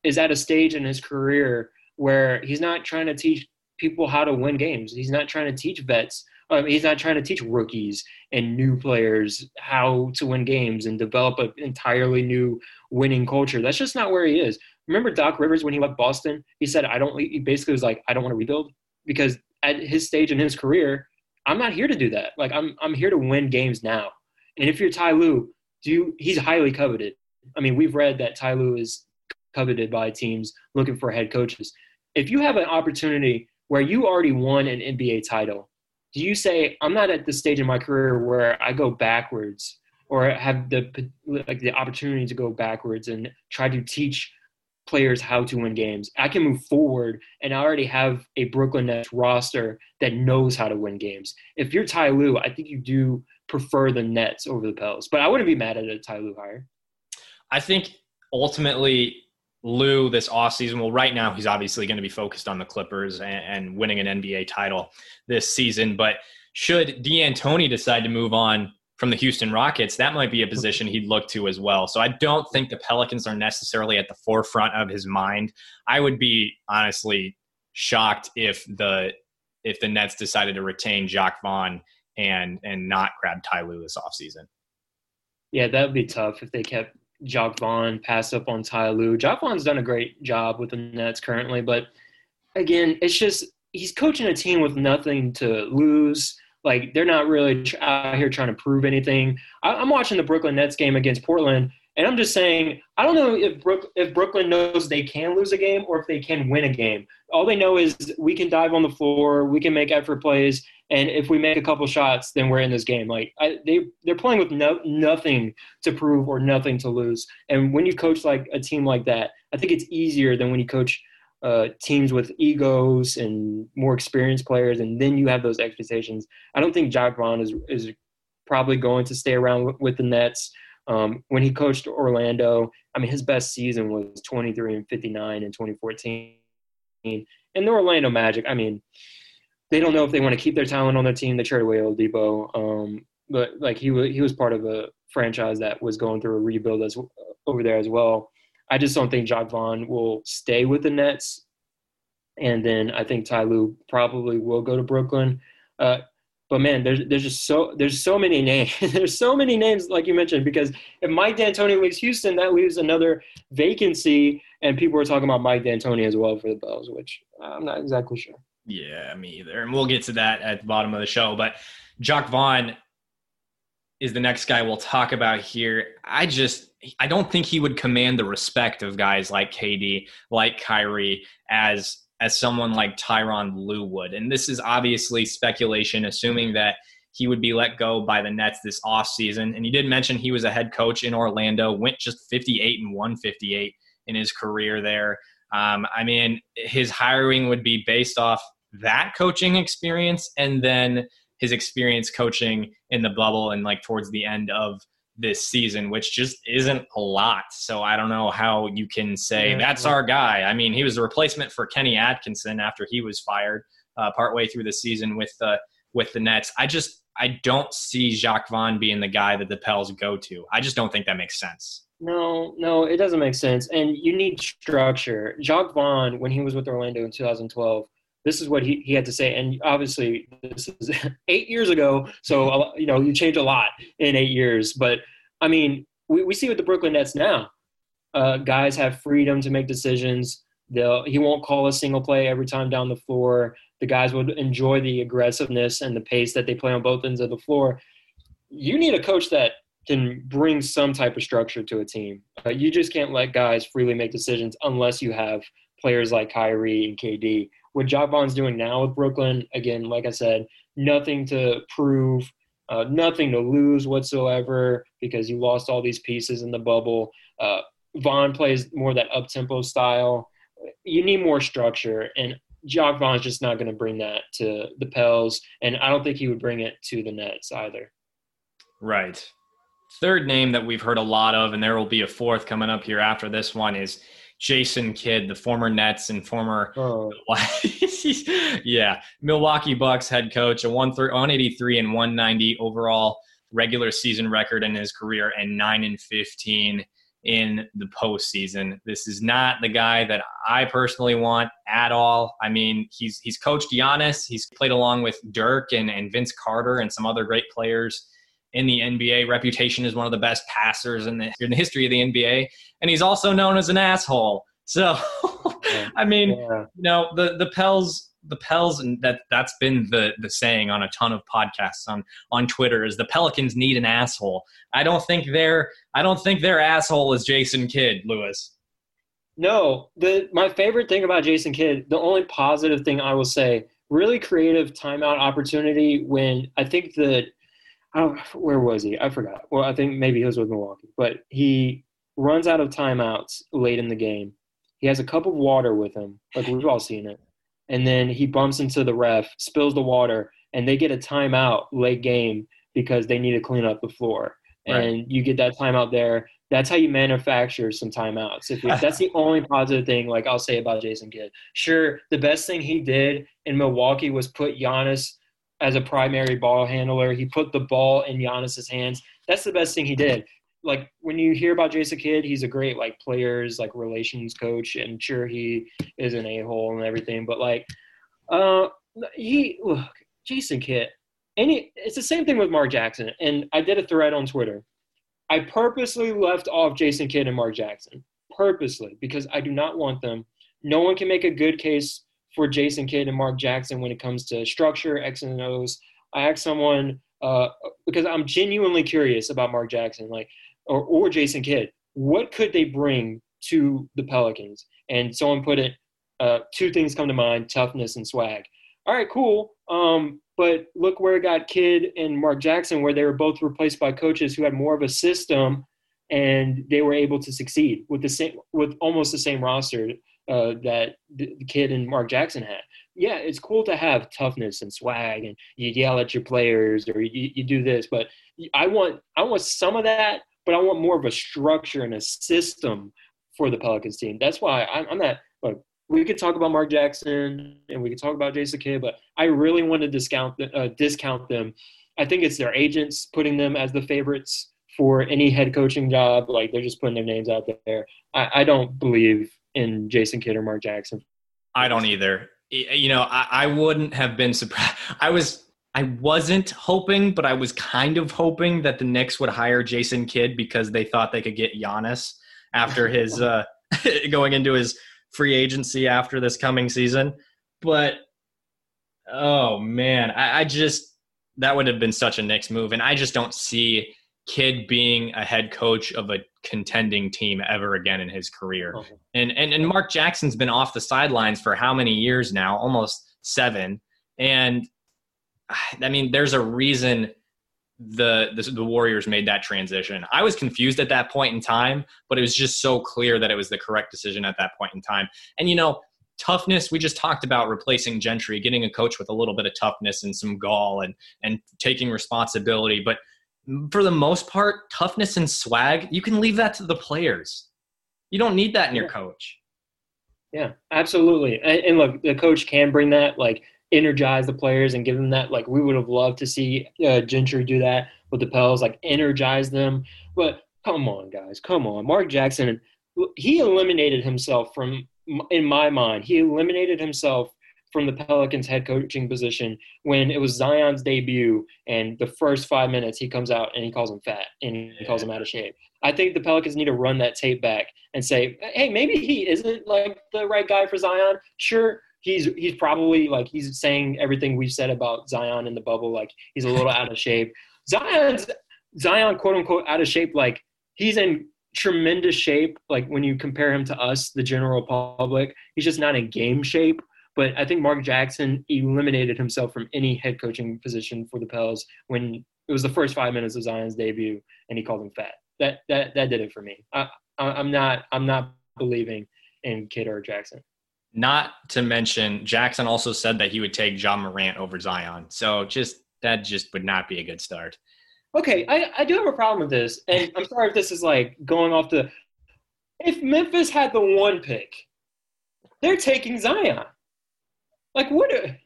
is at a stage in his career where he's not trying to teach people how to win games. He's not trying to teach vets um, he's not trying to teach rookies and new players how to win games and develop an entirely new winning culture. That's just not where he is. Remember Doc Rivers when he left Boston? He said, "I don't." He basically was like, "I don't want to rebuild," because at his stage in his career, I'm not here to do that. Like I'm, I'm here to win games now. And if you're Ty Lue, do you, he's highly coveted. I mean, we've read that Ty Lue is coveted by teams looking for head coaches. If you have an opportunity where you already won an NBA title do you say i'm not at the stage in my career where i go backwards or have the like the opportunity to go backwards and try to teach players how to win games? I can move forward and i already have a brooklyn nets roster that knows how to win games. If you're ty lue i think you do prefer the nets over the pels but i wouldn't be mad at a ty lue hire. I think ultimately Lue this offseason, well, right now he's obviously going to be focused on the Clippers and, and, winning an NBA title this season. But should D'Antoni decide to move on from the Houston Rockets, that might be a position he'd look to as well. So I don't think the Pelicans are necessarily at the forefront of his mind. I would be honestly shocked if the if the Nets decided to retain Jacque Vaughn and and not grab Ty Lue this offseason. Yeah, that would be tough if they kept Jacque Vaughn pass up on Ty Lue. Jacque Vaughn's done a great job with the Nets currently, but again, it's just he's coaching a team with nothing to lose. Like they're not really out here trying to prove anything. I, am watching the Brooklyn Nets game against Portland, and I'm just saying I don't know if Brook, if Brooklyn knows they can lose a game or if they can win a game. All they know is we can dive on the floor, we can make effort plays, and if we make a couple shots, then we're in this game. Like I, they they're playing with no, nothing to prove or nothing to lose. And when you coach like a team like that, I think it's easier than when you coach uh, teams with egos and more experienced players, and then you have those expectations. I don't think Jacque Vaughn is is probably going to stay around with, with the Nets. Um, when he coached Orlando, I mean, his best season was 23 and 59 in 2014. And the Orlando Magic, I mean, they don't know if they want to keep their talent on their team. They traded away Oladipo, um, but like he was he was part of a franchise that was going through a rebuild as over there as well. I just don't think Jacque Vaughn will stay with the Nets, and then I think Ty Lue probably will go to Brooklyn. Uh, but man, there's there's just so there's so many names. there's so many names like you mentioned because if Mike D'Antoni leaves Houston, that leaves another vacancy, and people are talking about Mike D'Antoni as well for the Pels, which I'm not exactly sure. Yeah, me either. And we'll get to that at the bottom of the show. But Jacque Vaughn is the next guy we'll talk about here. I just I don't think he would command the respect of guys like KD, like Kyrie, as as someone like Tyronn Lue would. And this is obviously speculation, assuming that he would be let go by the Nets this offseason. And he did mention he was a head coach in Orlando, went just 58 and 158 in his career there. Um, I mean, his hiring would be based off that coaching experience and then his experience coaching in the bubble and like towards the end of this season, which just isn't a lot. So I don't know how you can say yeah, that's our guy. I mean, he was a replacement for Kenny Atkinson after he was fired uh, partway through the season with the with the Nets. I just I don't see Jacque Vaughn being the guy that the Pels go to. I just don't think that makes sense. No, no, it doesn't make sense. And you need structure. Jacque Vaughn, when he was with Orlando in 2012, this is what he, he had to say. And obviously, this is eight years ago. So, you know, you change a lot in eight years. But, I mean, we, we see with the Brooklyn Nets now. Uh, guys have freedom to make decisions. They'll, he won't call a single play every time down the floor. The guys would enjoy the aggressiveness and the pace that they play on both ends of the floor. You need a coach that can bring some type of structure to a team. Uh, you just can't let guys freely make decisions unless you have players like Kyrie and KD. What Jacque Vaughn's doing now with Brooklyn, again, like I said, nothing to prove, uh, nothing to lose whatsoever because you lost all these pieces in the bubble. Uh, Vaughn plays more that up tempo style. You need more structure, and Jacque Vaughn's just not going to bring that to the Pels, and I don't think he would bring it to the Nets either. Right third name that we've heard a lot of, and there will be a fourth coming up here after this one, is Jason Kidd, the former Nets and former oh. yeah Milwaukee Bucks head coach, a 183 and 190 overall regular season record in his career, and nine and 15 in the postseason. This is not the guy that I personally want at all. I mean, he's he's coached Giannis, he's played along with Dirk and, and Vince Carter and some other great players in the NBA. Reputation is one of the best passers in the, in the history of the NBA, and he's also known as an asshole. So, I mean, yeah. you know, the the Pels, the Pels, and that that's been the the saying on a ton of podcasts on on Twitter is the Pelicans need an asshole. I don't think their I don't think their asshole is Jason Kidd, Louis. No, the my favorite thing about Jason Kidd, the only positive thing I will say, really creative timeout opportunity when I think oh, where was he? I forgot. Well, I think maybe he was with Milwaukee, but he runs out of timeouts late in the game. He has a cup of water with him, like we've all seen it, and then he bumps into the ref, spills the water, and they get a timeout late game because they need to clean up the floor. Right. And you get that timeout there. That's how you manufacture some timeouts. If that's the only positive thing, like I'll say about Jason Kidd. Sure, the best thing he did in Milwaukee was put Giannis as a primary ball handler. He put the ball in Giannis's hands. That's the best thing he did. Like when you hear about Jason Kidd, he's a great like players like relations coach, and sure he is an a hole and everything, but like, uh, he look Jason Kidd. Any, it's the same thing with Mark Jackson, and I did a thread on Twitter. I purposely left off Jason Kidd and Mark Jackson, purposely, because I do not want them. No one can make a good case for Jason Kidd and Mark Jackson when it comes to structure, X and O's. I asked someone uh, because I'm genuinely curious about Mark Jackson, like or, or Jason Kidd. What could they bring to the Pelicans? And someone put it. Uh, two things come to mind: toughness and swag. All right, cool. Um, but look where it got Kidd and Mark Jackson, where they were both replaced by coaches who had more of a system, and they were able to succeed with the same, with almost the same roster uh, that the, Kidd and Mark Jackson had. Yeah, it's cool to have toughness and swag, and you yell at your players or you, you do this, but I want I want some of that, but I want more of a structure and a system for the Pelicans team. That's why I'm, I'm not. Look, we could talk about Mark Jackson and we could talk about Jason Kidd, but I really want to discount uh, discount them. I think it's their agents putting them as the favorites for any head coaching job. Like they're just putting their names out there. I, I don't believe in Jason Kidd or Mark Jackson. I don't either. You know, I, I wouldn't have been surprised. I was I wasn't hoping, but I was kind of hoping that the Knicks would hire Jason Kidd because they thought they could get Giannis after his uh, going into his free agency after this coming season. But oh man, I, I just that would have been such a Knicks move, and I just don't see Kidd being a head coach of a contending team ever again in his career. Okay. And, and and Mark Jackson's been off the sidelines for how many years now? Almost seven. And I mean, there's a reason the, the, the Warriors made that transition. I was confused at that point in time, but it was just so clear that it was the correct decision at that point in time. And you know, toughness we just talked about replacing Gentry, getting a coach with a little bit of toughness and some gall and and taking responsibility, but for the most part, toughness and swag, you can leave that to the players. You don't need that in your coach. Yeah, absolutely. And, and, look, the coach can bring that. Like energize the players and give them that. Like we would have loved to see uh, Gentry do that with the Pels, like energize them. But come on, guys, come on. Mark Jackson, he eliminated himself from, in my mind, he eliminated himself from the Pelicans head coaching position when it was Zion's debut and the first five minutes he comes out and he calls him fat and he calls him out of shape. I think the Pelicans need to run that tape back and say, hey, maybe he isn't like the right guy for Zion. Sure, he's he's probably like he's saying everything we've said about Zion in the bubble, like he's a little out of shape. Zion's Zion quote unquote out of shape, like he's in tremendous shape. Like when you compare him to us, the general public, he's just not in game shape. But I think Mark Jackson eliminated himself from any head coaching position for the Pels when it was the first five minutes of Zion's debut, and he called him fat. That that that did it for me. I, I'm not I'm not believing in Kidd or Jackson. Not to mention, Jackson also said that he would take Ja Morant over Zion. So just that just would not be a good start. Okay, I, I do have a problem with this, and I'm sorry if this is like going off the. If Memphis had the one pick, they're taking Zion. Like what? Are,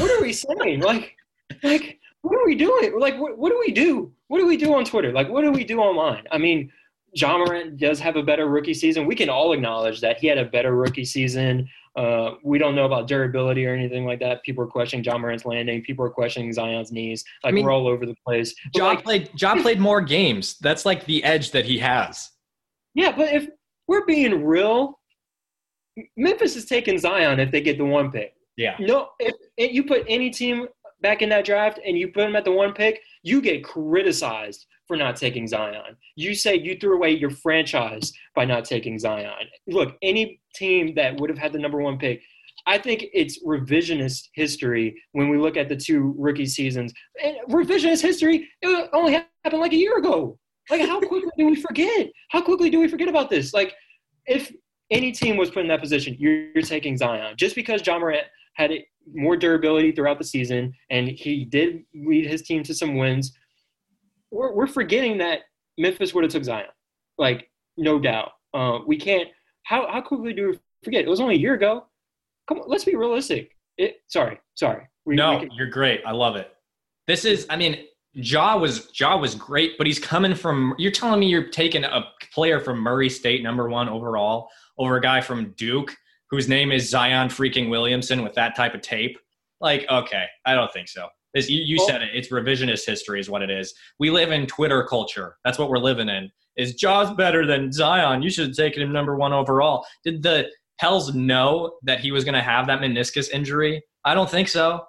what are we saying? Like, like what are we doing? Like what? What do we do? What do we do on Twitter? Like what do we do online? I mean, Ja Morant does have a better rookie season. We can all acknowledge that he had a better rookie season. Uh, we don't know about durability or anything like that. People are questioning Ja Morant's landing. People are questioning Zion's knees. Like I mean, we're all over the place. John like, played. Ja played more games. That's like the edge that he has. Yeah, but if we're being real, Memphis is taking Zion if they get the one pick. Yeah. No, if, if you put any team back in that draft and you put them at the one pick, you get criticized for not taking Zion. You say you threw away your franchise by not taking Zion. Look, any team that would have had the number one pick, I think it's revisionist history when we look at the two rookie seasons. And revisionist history, it only happened like a year ago. Like, how quickly do we forget? How quickly do we forget about this? Like, if any team was put in that position, you're, you're taking Zion. Just because Ja Morant had more durability throughout the season, and he did lead his team to some wins. We're, we're forgetting that Memphis would have took Zion, like no doubt. Uh, we can't. How how quickly do we forget? It was only a year ago. Come on, let's be realistic. It, sorry, sorry. We, no, we can, you're great. I love it. This is. I mean, Ja was Ja was great, but he's coming from. You're telling me you're taking a player from Murray State, number one overall, over a guy from Duke whose name is Zion freaking Williamson with that type of tape. Like, okay, I don't think so. This, you, you said it. It's revisionist history, is what it is. We live in Twitter culture. That's what we're living in. Is Ja's better than Zion? You should have taken him number one overall. Did the Pels know that he was going to have that meniscus injury? I don't think so.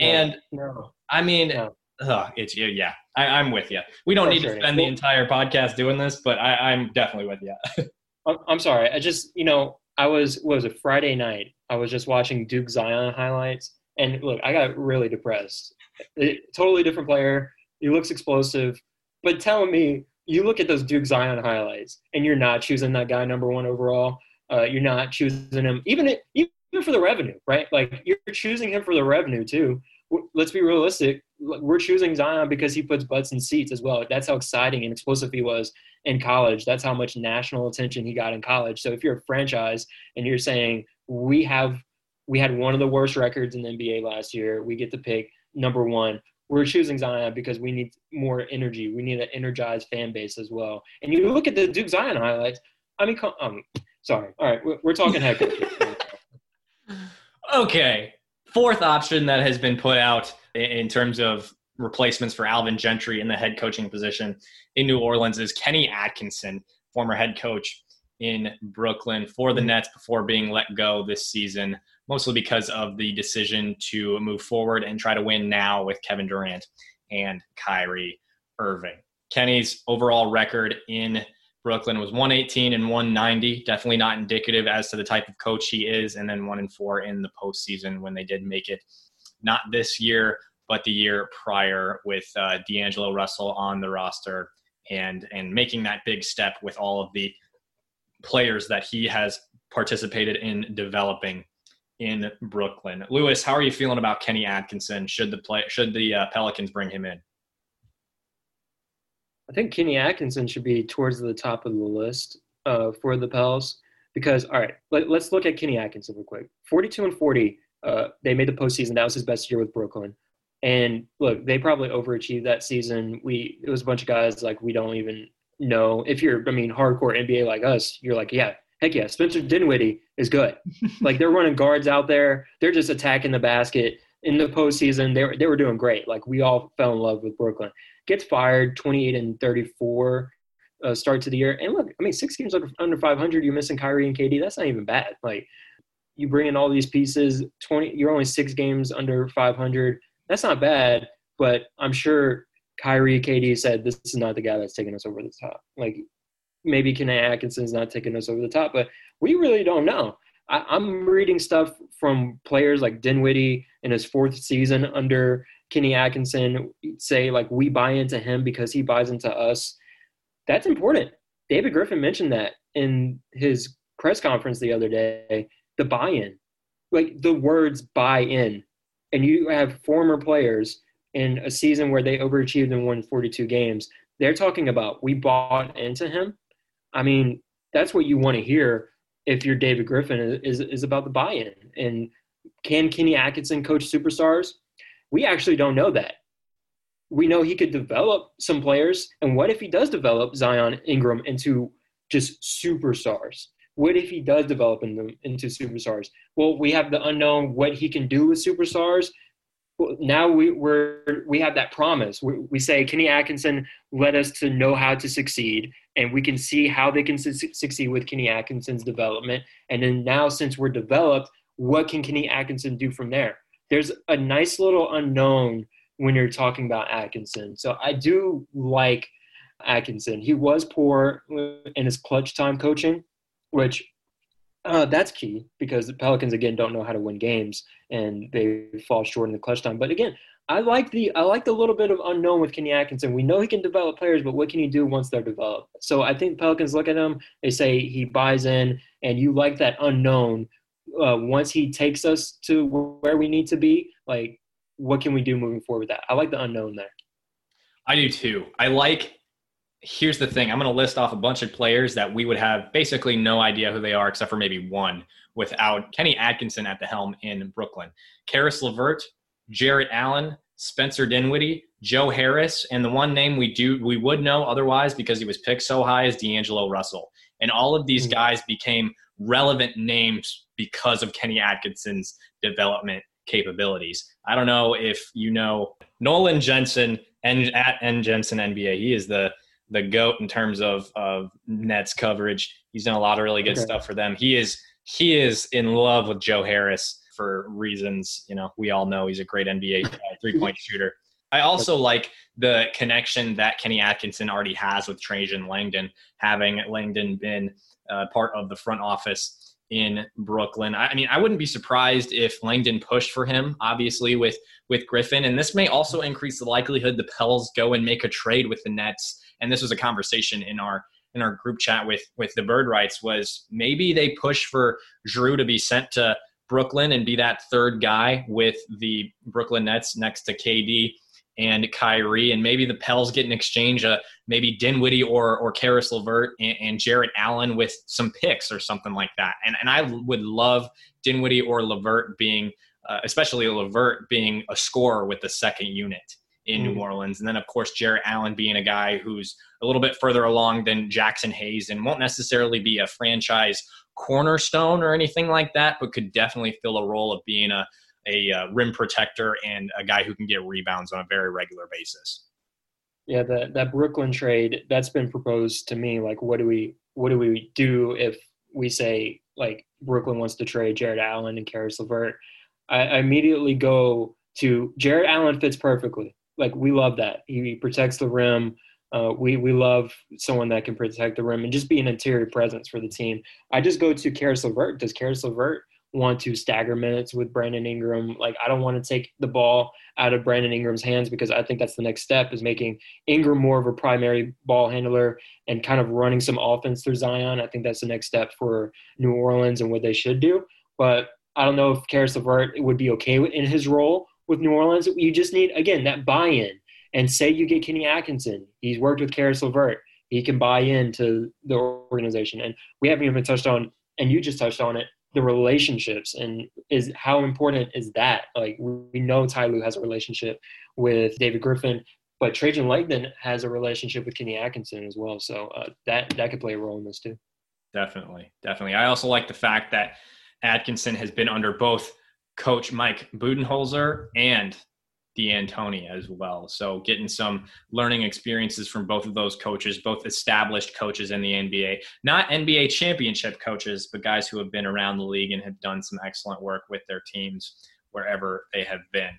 And no. I mean, no. ugh, it's yeah. I, am with you. We don't need to spend the entire podcast doing this, but I, I'm definitely with you. I'm sorry. I just, you know, I was was a Friday night. I was just watching Duke Zion highlights, and look, I got really depressed. It, totally different player. He looks explosive, but telling me you look at those Duke Zion highlights, and you're not choosing that guy number one overall. Uh, you're not choosing him, even it, even for the revenue, right? Like you're choosing him for the revenue too. Let's be realistic. We're choosing Zion because he puts butts in seats as well. That's how exciting and explosive he was in college. That's how much national attention he got in college. So if you're a franchise and you're saying we have we had one of the worst records in the NBA last year, we get to pick number one. We're choosing Zion because we need more energy. We need an energized fan base as well. And you look at the Duke Zion highlights. I mean, um, sorry. All right, we're talking head coach. okay, fourth option that has been put out in terms of replacements for Alvin Gentry in the head coaching position in New Orleans is Kenny Atkinson, former head coach in Brooklyn for the Nets before being let go this season, mostly because of the decision to move forward and try to win now with Kevin Durant and Kyrie Irving. Kenny's overall record in Brooklyn was 118 and 190. Definitely not indicative as to the type of coach he is. And then one and four in the postseason when they did make it. Not this year, but the year prior with uh, D'Angelo Russell on the roster and and making that big step with all of the players that he has participated in developing in Brooklyn. Louis, how are you feeling about Kenny Atkinson? Should the play should the uh, Pelicans bring him in? I think Kenny Atkinson should be towards the top of the list uh, for the Pels because all right, let, us look at Kenny Atkinson real quick. 42 and 40 Uh, they made the postseason. That was his best year with Brooklyn. And look, they probably overachieved that season. We it was a bunch of guys like we don't even know. If you're, I mean, hardcore NBA like us, you're like, yeah, heck yeah, Spencer Dinwiddie is good. like they're running guards out there. They're just attacking the basket. In the postseason, they were, they were doing great. Like we all fell in love with Brooklyn. Gets fired, 28 and 34 uh, start to the year. And look, I mean, six games under, under 500, you're missing Kyrie and KD. That's not even bad. Like you bring in all these pieces, 20, you're only six games under 500 that's not bad. But I'm sure Kyrie, KD said this is not the guy that's taking us over the top. Like maybe Kenny Atkinson's not taking us over the top, but we really don't know. I, am reading stuff from players like Dinwiddie in his fourth season under Kenny Atkinson say like we buy into him because he buys into us. That's important. David Griffin mentioned that in his press conference the other day. The buy-in, like the words buy-in and you have former players in a season where they overachieved and won 42 games, they're talking about we bought into him. I mean, that's what you want to hear if you're David Griffin is is about the buy-in. And can Kenny Atkinson coach superstars? We actually don't know that. We know he could develop some players, and what if he does develop Zion Ingram into just superstars? What if he does develop them into superstars? Well, we have the unknown what he can do with superstars. Now we we're we have that promise. We, we say Kenny Atkinson led us to know how to succeed, and we can see how they can su- succeed with Kenny Atkinson's development. And then now, since we're developed, what can Kenny Atkinson do from there? There's a nice little unknown when you're talking about Atkinson. So I do like Atkinson. He was poor in his clutch time coaching, which uh, that's key because the Pelicans again don't know how to win games and they fall short in the clutch time. But again, I like the I like the little bit of unknown with Kenny Atkinson. We know he can develop players, but what can he do once they're developed? So I think Pelicans look at him, they say he buys in, and you like that unknown. Uh, once he takes us to where we need to be, like what can we do moving forward with that? I like the unknown there. I do too. I like here's the thing I'm going to list off a bunch of players that we would have basically no idea who they are except for maybe one without Kenny Atkinson at the helm in Brooklyn. Caris LeVert, Jarrett Allen, Spencer Dinwiddie, Joe Harris, and the one name we do we would know otherwise because he was picked so high is D'Angelo Russell. And all of these hmm. guys became relevant names because of Kenny Atkinson's development capabilities. I don't know if you know Nolan Jensen and at N Jensen NBA. He is the the goat in terms of of Nets coverage. He's done a lot of really good okay. stuff for them. He is he is in love with Joe Harris for reasons you know we all know. He's a great NBA uh, three point shooter. I also like the connection that Kenny Atkinson already has with Trajan Langdon, having Langdon been uh, part of the front office in Brooklyn. I, I mean, I wouldn't be surprised if Langdon pushed for him, obviously with with Griffin, and this may also increase the likelihood the Pels go and make a trade with the Nets. And this was a conversation in our in our group chat with with the Bird Writes was maybe they push for Jrue to be sent to Brooklyn and be that third guy with the Brooklyn Nets next to KD and Kyrie, and maybe the Pels get an exchange, uh, maybe Dinwiddie or or Caris LeVert and, and Jarrett Allen with some picks or something like that. And and I would love Dinwiddie or LeVert being, uh, especially LeVert being a scorer with the second unit in mm. New Orleans. And then, of course, Jarrett Allen being a guy who's a little bit further along than Jaxson Hayes and won't necessarily be a franchise cornerstone or anything like that, but could definitely fill a role of being a, a uh, rim protector and a guy who can get rebounds on a very regular basis. Yeah, that that Brooklyn trade that's been proposed to me. Like, what do we what do we do if we say like Brooklyn wants to trade Jarrett Allen and Caris LeVert? I, I immediately go to Jarrett Allen fits perfectly like we love that. He protects the rim. Uh, we we love someone that can protect the rim and just be an interior presence for the team. I just go to Caris LeVert. Does Caris LeVert want to stagger minutes with Brandon Ingram? Like I don't want to take the ball out of Brandon Ingram's hands because I think that's the next step is making Ingram more of a primary ball handler and kind of running some offense through Zion. I think that's the next step for New Orleans and what they should do. But I don't know if Caris LeVert would be okay in his role with New Orleans. You just need again that buy-in. And say you get Kenny Atkinson, he's worked with Caris LeVert. He can buy into the organization. And we haven't even touched on, and you just touched on it, the relationships and is how important is that? Like we know Ty Lue has a relationship with David Griffin, but Trajan Langdon has a relationship with Kenny Atkinson as well. So uh, that that could play a role in this too. Definitely, definitely. I also like the fact that Atkinson has been under both Coach Mike Budenholzer and D'Antoni as well. So getting some learning experiences from both of those coaches, both established coaches in the NBA, not NBA championship coaches, but guys who have been around the league and have done some excellent work with their teams wherever they have been.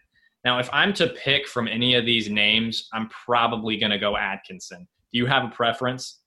Now, if I'm to pick from any of these names, I'm probably going to go Atkinson. Do you have a preference?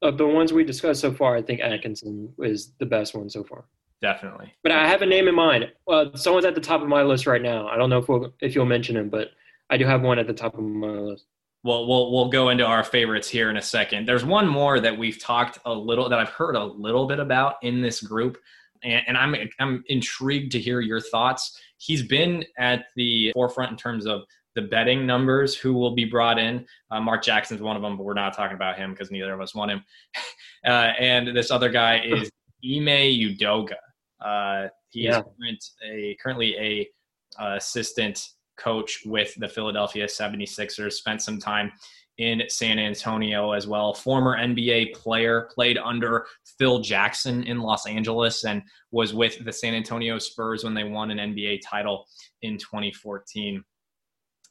Of the ones we discussed so far, I think Atkinson is the best one so far. Definitely. But I have a name in mind. Well, someone's at the top of my list right now. I don't know if we'll, if you'll mention him, but I do have one at the top of my list. Well, we'll we'll go into our favorites here in a second. There's one more that we've talked a little that I've heard a little bit about in this group, and, and I'm I'm intrigued to hear your thoughts. He's been at the forefront in terms of the betting numbers who will be brought in. Uh, Mark Jackson's one of them, but we're not talking about him because neither of us want him. Uh, and this other guy is Ime Udoka. Uh, he yeah. is current, a, currently a uh, assistant coach with the Philadelphia 76ers. Spent some time in San Antonio as well. Former NBA player, played under Phil Jackson in Los Angeles and was with the San Antonio Spurs when they won an NBA title in 2014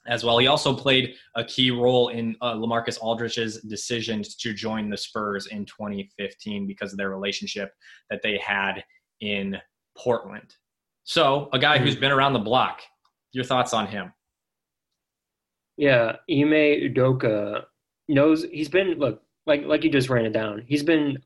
as well. He also played a key role in uh, LaMarcus Aldridge's decision to join the Spurs in 2015 because of their relationship that they had in Portland. So, a guy who's hmm. been around the block. Your thoughts on him? Yeah, Ime Udoka knows he's been look like like you just ran it down. He's been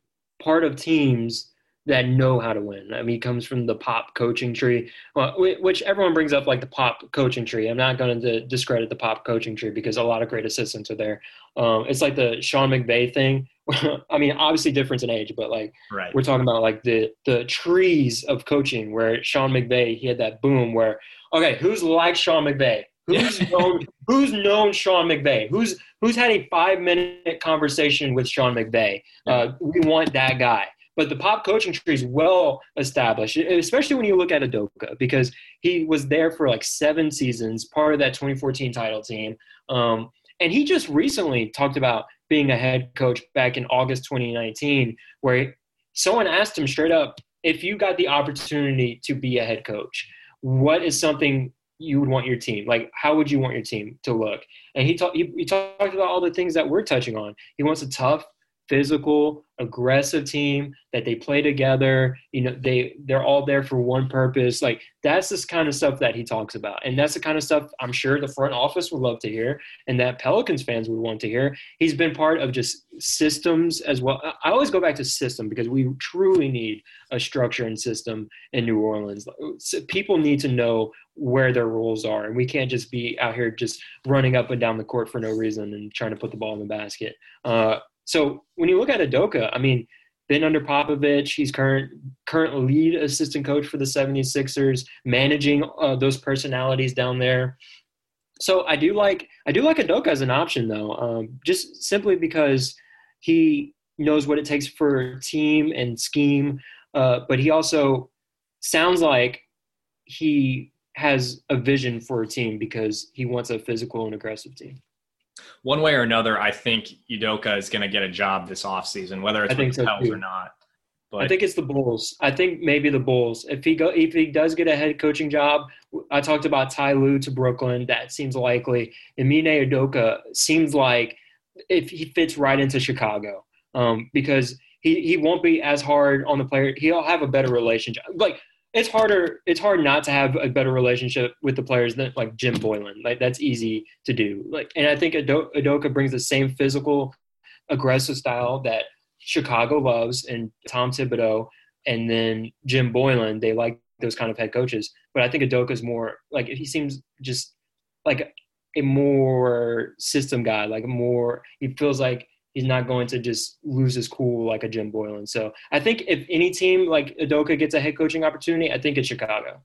part of teams that know how to win. I mean, he comes from the pop coaching tree, well, which everyone brings up like the pop coaching tree. I'm not going to discredit the pop coaching tree because a lot of great assistants are there. Um, it's like the Sean McVay thing. I mean, obviously difference in age, but like right. we're talking about like the the trees of coaching where Sean McVay he had that boom where okay, who's like Sean McVay? Who's known who's known Sean McVay? Who's who's had a five minute conversation with Sean McVay? Uh, we want that guy. But the pop coaching tree is well established, especially when you look at Udoka, because he was there for like seven seasons, part of that 2014 title team. Um, and he just recently talked about being a head coach back in August 2019, where someone asked him straight up, if you got the opportunity to be a head coach, what is something you would want your team? Like, how would you want your team to look? And he, he, he talked about all the things that we're touching on. He wants a tough, physical, aggressive team that they play together. You know, they they're all there for one purpose. Like that's this kind of stuff that he talks about, and that's the kind of stuff I'm sure the front office would love to hear, and that Pelicans fans would want to hear. He's been part of just systems as well. I always go back to system because we truly need a structure and system in New Orleans. People need to know where their roles are, and we can't just be out here just running up and down the court for no reason and trying to put the ball in the basket. Uh, so when you look at Udoka, I mean, been under Popovich. He's current current lead assistant coach for the 76ers, managing uh, those personalities down there. So I do like I do like Udoka as an option though, um, just simply because he knows what it takes for team and scheme, uh, but he also sounds like he has a vision for a team because he wants a physical and aggressive team one way or another, I think Udoka is going to get a job this offseason, whether it's with the Pels or not. But I think it's the Bulls. I think maybe the Bulls. If he go, if he does get a head coaching job, I talked about Ty Lue to Brooklyn. That seems likely. Ime Udoka seems like if he fits right into Chicago, um, because he he won't be as hard on the player. He'll have a better relationship. Like it's harder it's hard not to have a better relationship with the players than like Jim Boylen. Like that's easy to do. Like and I think Udoka brings the same physical aggressive style that Chicago loves and Tom Thibodeau and then Jim Boylen, they like those kind of head coaches. But I think Udoka's more like he seems just like a more system guy, like more he feels like he's not going to just lose his cool like a Jim Boylen. So I think if any team like Udoka gets a head coaching opportunity, I think it's Chicago.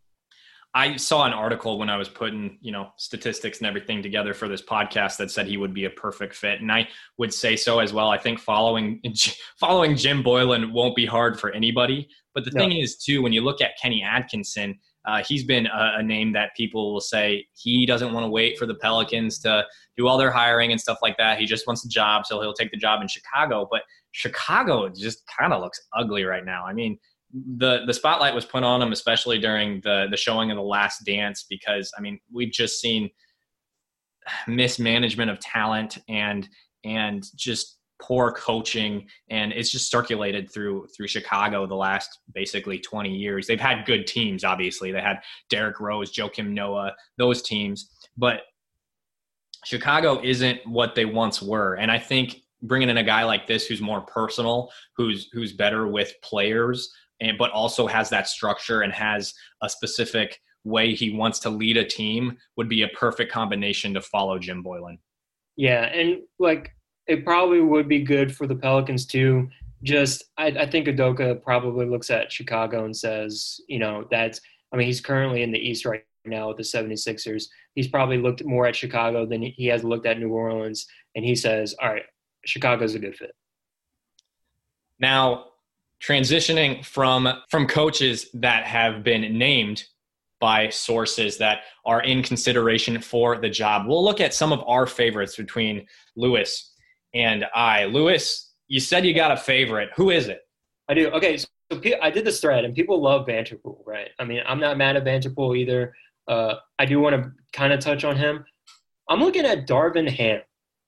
I saw an article when I was putting, you know, statistics and everything together for this podcast that said he would be a perfect fit, and I would say so as well. I think following following Jim Boylen won't be hard for anybody, But the No. thing is, too, when you look at Kenny Atkinson, uh, he's been a, a name that people will say he doesn't want to wait for the Pelicans to do all their hiring and stuff like that. He just wants a job, so he'll take the job in Chicago. But Chicago just kind of looks ugly right now. I mean, the the spotlight was put on him, especially during the the showing of the Last Dance, because I mean we've just seen mismanagement of talent and and just poor coaching and it's just circulated through through Chicago the last basically 20 years. They've had good teams obviously. They had Derrick Rose, Joakim Noah, those teams, but Chicago isn't what they once were. And I think bringing in a guy like this who's more personal, who's who's better with players and but also has that structure and has a specific way he wants to lead a team would be a perfect combination to follow Jim Boylen. Yeah, and like it probably would be good for the Pelicans too. Just I, I think Udoka probably looks at Chicago and says, you know, that's I mean, he's currently in the East right now with the 76ers. He's probably looked more at Chicago than he has looked at New Orleans, and he says, All right, Chicago's a good fit. Now, transitioning from from coaches that have been named by sources that are in consideration for the job. We'll look at some of our favorites between Louis and I. Louis, you said you got a favorite. Who is it? I do. Okay, so I did this thread, and people love Vanterpool, right? I mean, I'm not mad at Vanterpool either. Uh, I do want to kind of touch on him. I'm looking at Darvin Ham.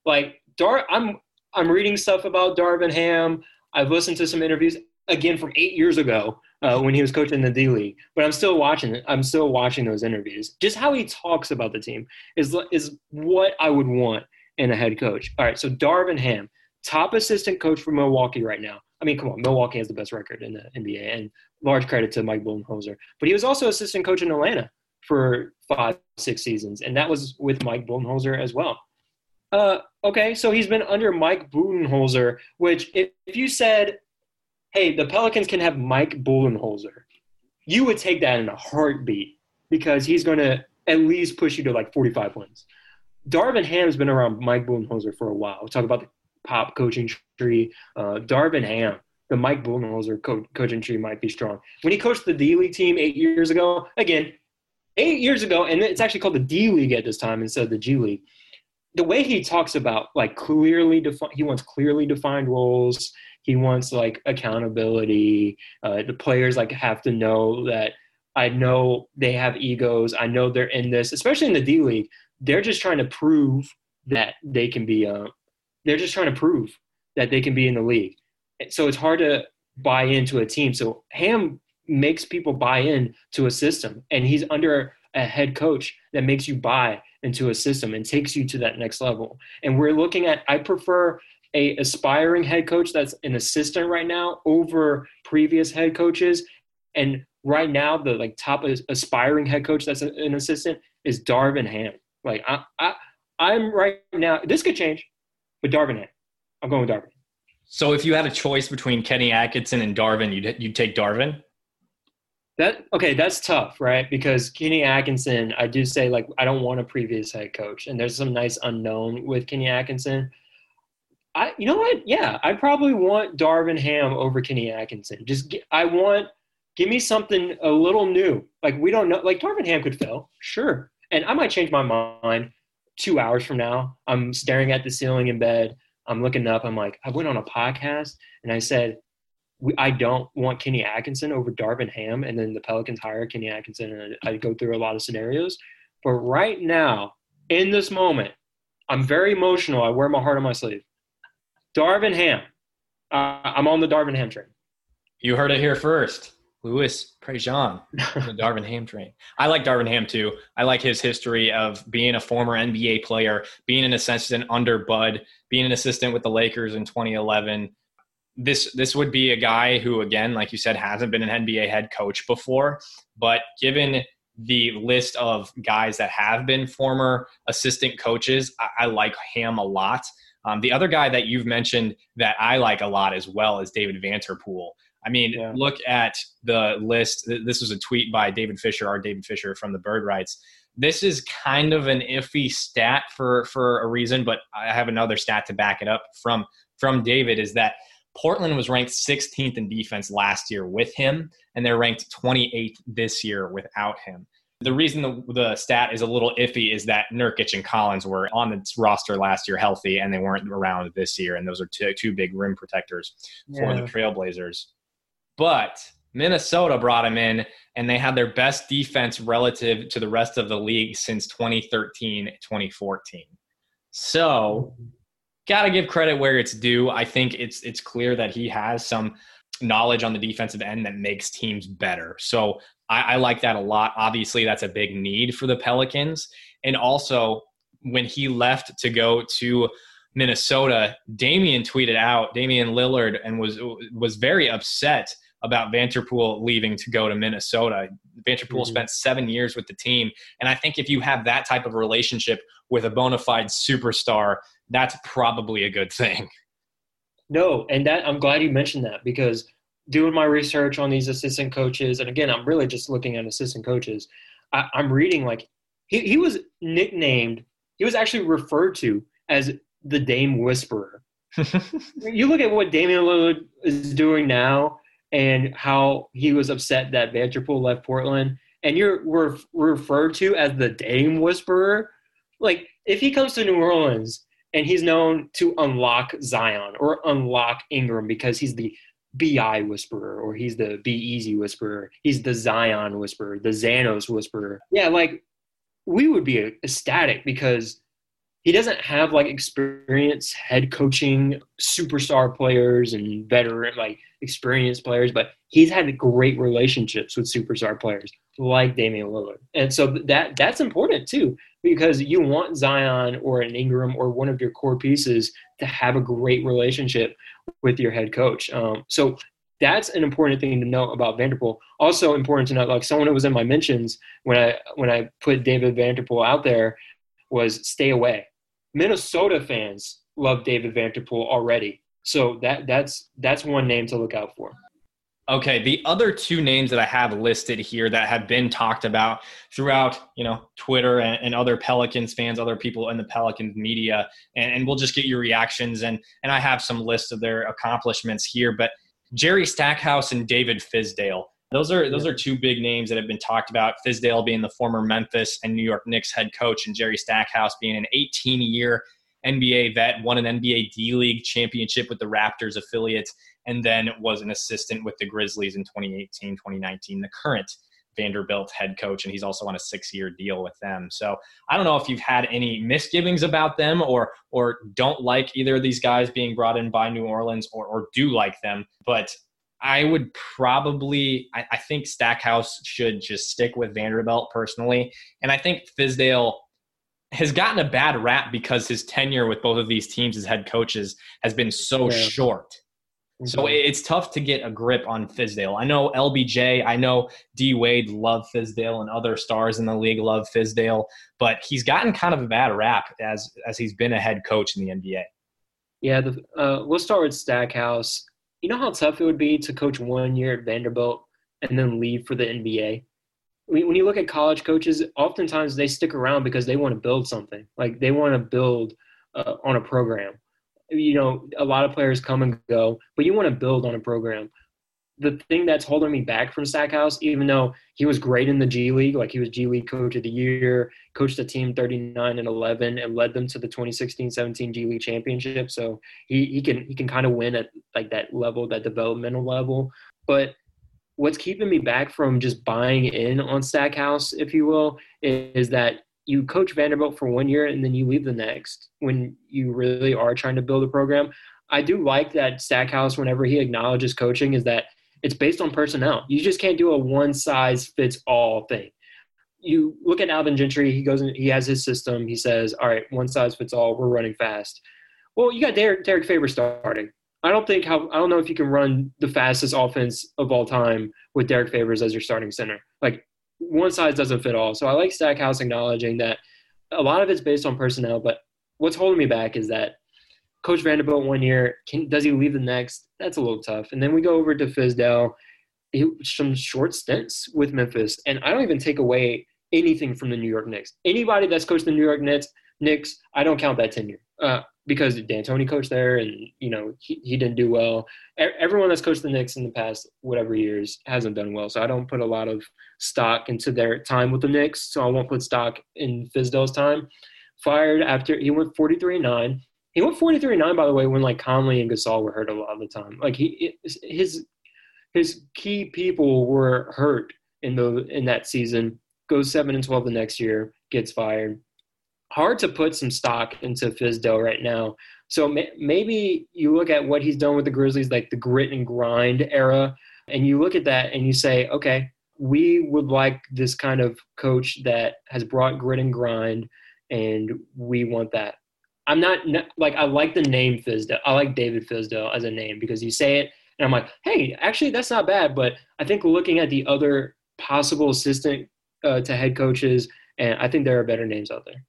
Like Dar, I'm I'm reading stuff about Darvin Ham. I've listened to some interviews again from eight years ago uh, when he was coaching the D League, but I'm still watching it. I'm still watching those interviews. Just how he talks about the team is is what I would want in a head coach. All right, so Darvin Ham, top assistant coach for Milwaukee right now. I mean, come on, Milwaukee has the best record in the NBA, and large credit to Mike Budenholzer. But he was also assistant coach in Atlanta for five, six seasons, and that was with Mike Budenholzer as well. Uh, okay, so he's been under Mike Budenholzer, which if, if you said, hey, the Pelicans can have Mike Budenholzer, you would take that in a heartbeat because he's going to at least push you to like 45 wins. Darvin Ham's been around Mike Budenholzer for a while. We'll talk about the pop coaching tree. Uh, Darvin Ham, the Mike Budenholzer co- coaching tree might be strong. When he coached the D League team eight years ago, again, eight years ago, and it's actually called the D League at this time instead of the G League. The way he talks about like clearly defined, he wants clearly defined roles. He wants like accountability. Uh, the players like have to know that I know they have egos. I know they're in this, especially in the D League. They're just trying to prove that they can be. Uh, they're just trying to prove that they can be in the league. So it's hard to buy into a team. So Ham makes people buy in to a system, and he's under a head coach that makes you buy into a system and takes you to that next level. And we're looking at. I prefer a aspiring head coach that's an assistant right now over previous head coaches. And right now, the like top aspiring head coach that's an assistant is Darvin Ham. Like I, I, I'm right now. This could change, but Darvin. I'm going with Darvin. So if you had a choice between Kenny Atkinson and Darvin, you'd you'd take Darvin. That okay, that's tough, right? Because Kenny Atkinson, I do say like I don't want a previous head coach, and there's some nice unknown with Kenny Atkinson. I, you know what? Yeah, I probably want Darvin Ham over Kenny Atkinson. Just get, I want give me something a little new. Like we don't know. Like Darvin Ham could fail, sure, and I might change my mind two hours from now. I'm staring at the ceiling in bed. I'm looking up. I'm like, I went on a podcast and I said, I don't want Kenny Atkinson over Darvin Ham, and then the Pelicans hire Kenny Atkinson, and I, go through a lot of scenarios. But right now, in this moment, I'm very emotional. I wear my heart on my sleeve. Darvin Ham. Uh, I'm on the Darvin Ham train. You heard it here first. Louis Prejean, the Darvin Ham train. I like Darvin Ham too. I like his history of being a former NBA player, being an assistant under Bud, being an assistant with the Lakers in 2011. This this would be a guy who, again, like you said, hasn't been an NBA head coach before, but given the list of guys that have been former assistant coaches, I, I like Ham a lot. Um, the other guy that you've mentioned that I like a lot as well is David Vanterpool. I mean, yeah. look at the list. This was a tweet by David Fisher, our David Fisher from the Bird Writes. This is kind of an iffy stat for for a reason, but I have another stat to back it up from from David. Is that Portland was ranked 16th in defense last year with him, and they're ranked 28th this year without him. The reason the, the stat is a little iffy is that Nurkic and Collins were on the roster last year healthy, and they weren't around this year, and those are two, two big rim protectors yeah. for the Trailblazers. But Minnesota brought him in, and they had their best defense relative to the rest of the league since 2013 2014. So, got to give credit where it's due. I think it's it's clear that he has some knowledge on the defensive end that makes teams better. So I, I like that a lot. Obviously, that's a big need for the Pelicans. And also, when he left to go to Minnesota, Damian tweeted out, Damian Lillard, and was was very upset about Vanterpool leaving to go to Minnesota. Vanterpool mm-hmm. spent seven years with the team. And I think if you have that type of relationship with a bona fide superstar, that's probably a good thing. No, and that I'm glad you mentioned that because doing my research on these assistant coaches, and again, I'm really just looking at assistant coaches. I, am reading like he, he was nicknamed, he was actually referred to as the Dame Whisperer. you look at what Damian Lillard is doing now and how he was upset that Vanterpool left Portland, and you're re- referred to as the Dame Whisperer. Like, if he comes to New Orleans and he's known to unlock Zion or unlock Ingram because he's the BI whisperer or he's the Be Easy whisperer. He's the Zion whisperer, the Xanos whisperer. Yeah, like we would be ecstatic because he doesn't have like experience head coaching superstar players and veteran like experienced players, but he's had great relationships with superstar players like Damian Lillard. And so that that's important too because you want Zion or an Ingram or one of your core pieces to have a great relationship with your head coach. Um, so that's an important thing to know about Vanterpool. Also important to note, like someone who was in my mentions when I when I put David Vanterpool out there was stay away. Minnesota fans love David Vanterpool already. So that that's that's one name to look out for. Okay, the other two names that I have listed here that have been talked about throughout, you know, Twitter and, and other Pelicans fans, other people in the Pelicans media, and, and, we'll just get your reactions. And and I have some lists of their accomplishments here, but Jerry Stackhouse and David Fizdale. Those are those are two big names that have been talked about. Fizdale being the former Memphis and New York Knicks head coach, and Jerry Stackhouse being an 18 year NBA vet, won an NBA D League championship with the Raptors affiliate and then was an assistant with the Grizzlies in 2018, 2019, the current Vanderbilt head coach, and he's also on a six-year deal with them. So I don't know if you've had any misgivings about them, or or don't like either of these guys being brought in by New Orleans, or or do like them. But I would probably, I, I think Stackhouse should just stick with Vanderbilt personally, and I think Fizdale has gotten a bad rap because his tenure with both of these teams as head coaches has been so yeah. short. So mm-hmm. it's tough to get a grip on Fizdale. I know LBJ, I know D Wade love Fizdale, and other stars in the league love Fizdale, but he's gotten kind of a bad rap as as he's been a head coach in the NBA. Yeah, the, uh, we'll start with Stackhouse. You know how tough it would be to coach one year at Vanderbilt and then leave for the NBA. When you look at college coaches, oftentimes they stick around because they want to build something. Like they want to build uh, on a program you know, a lot of players come and go, but you want to build on a program. The thing that's holding me back from Stackhouse, even though he was great in the G League, like he was G League Coach of the Year, coached the team 39 and 11, and led them to the 2016-17 G League Championship. So he he can he can kind of win at like that level, that developmental level. But what's keeping me back from just buying in on Stackhouse, if you will, is, is that you coach Vanderbilt for one year and then you leave the next when you really are trying to build a program. I do like that Stackhouse, whenever he acknowledges coaching, is that it's based on personnel. You just can't do a one size fits all thing. You look at Alvin Gentry, he goes and he has his system. He says, All right, one size fits all, we're running fast. Well, you got Derek, Derek starting. I don't think how I don't know if you can run the fastest offense of all time with Derek Favors as your starting center. Like one size doesn't fit all. So I like Stackhouse acknowledging that a lot of it's based on personnel, but what's holding me back is that Coach Vanderbilt one year, can, does he leave the next? That's a little tough. And then we go over to Fizdale, he, some short stints with Memphis, and I don't even take away anything from the New York Knicks. Anybody that's coached the New York Knicks, Knicks, I don't count that tenure. Uh, because D'Antoni coached there, and you know he, he didn't do well. Everyone that's coached the Knicks in the past whatever years hasn't done well, so I don't put a lot of stock into their time with the Knicks. So I won't put stock in Fizdale's time. Fired after he went 43 and nine. He went 43 and nine, by the way, when like Conley and Gasol were hurt a lot of the time. Like he his his key people were hurt in the in that season. Goes seven and 12 the next year, gets fired hard to put some stock into Fizdale right now. So may, maybe you look at what he's done with the Grizzlies, like the grit and grind era, and you look at that and you say, okay, we would like this kind of coach that has brought grit and grind, and we want that. I'm not like I like the name Fizdale. I like David Fizdale as a name because you say it, and I'm like, hey, actually that's not bad. But I think looking at the other possible assistant uh, to head coaches, and I think there are better names out there.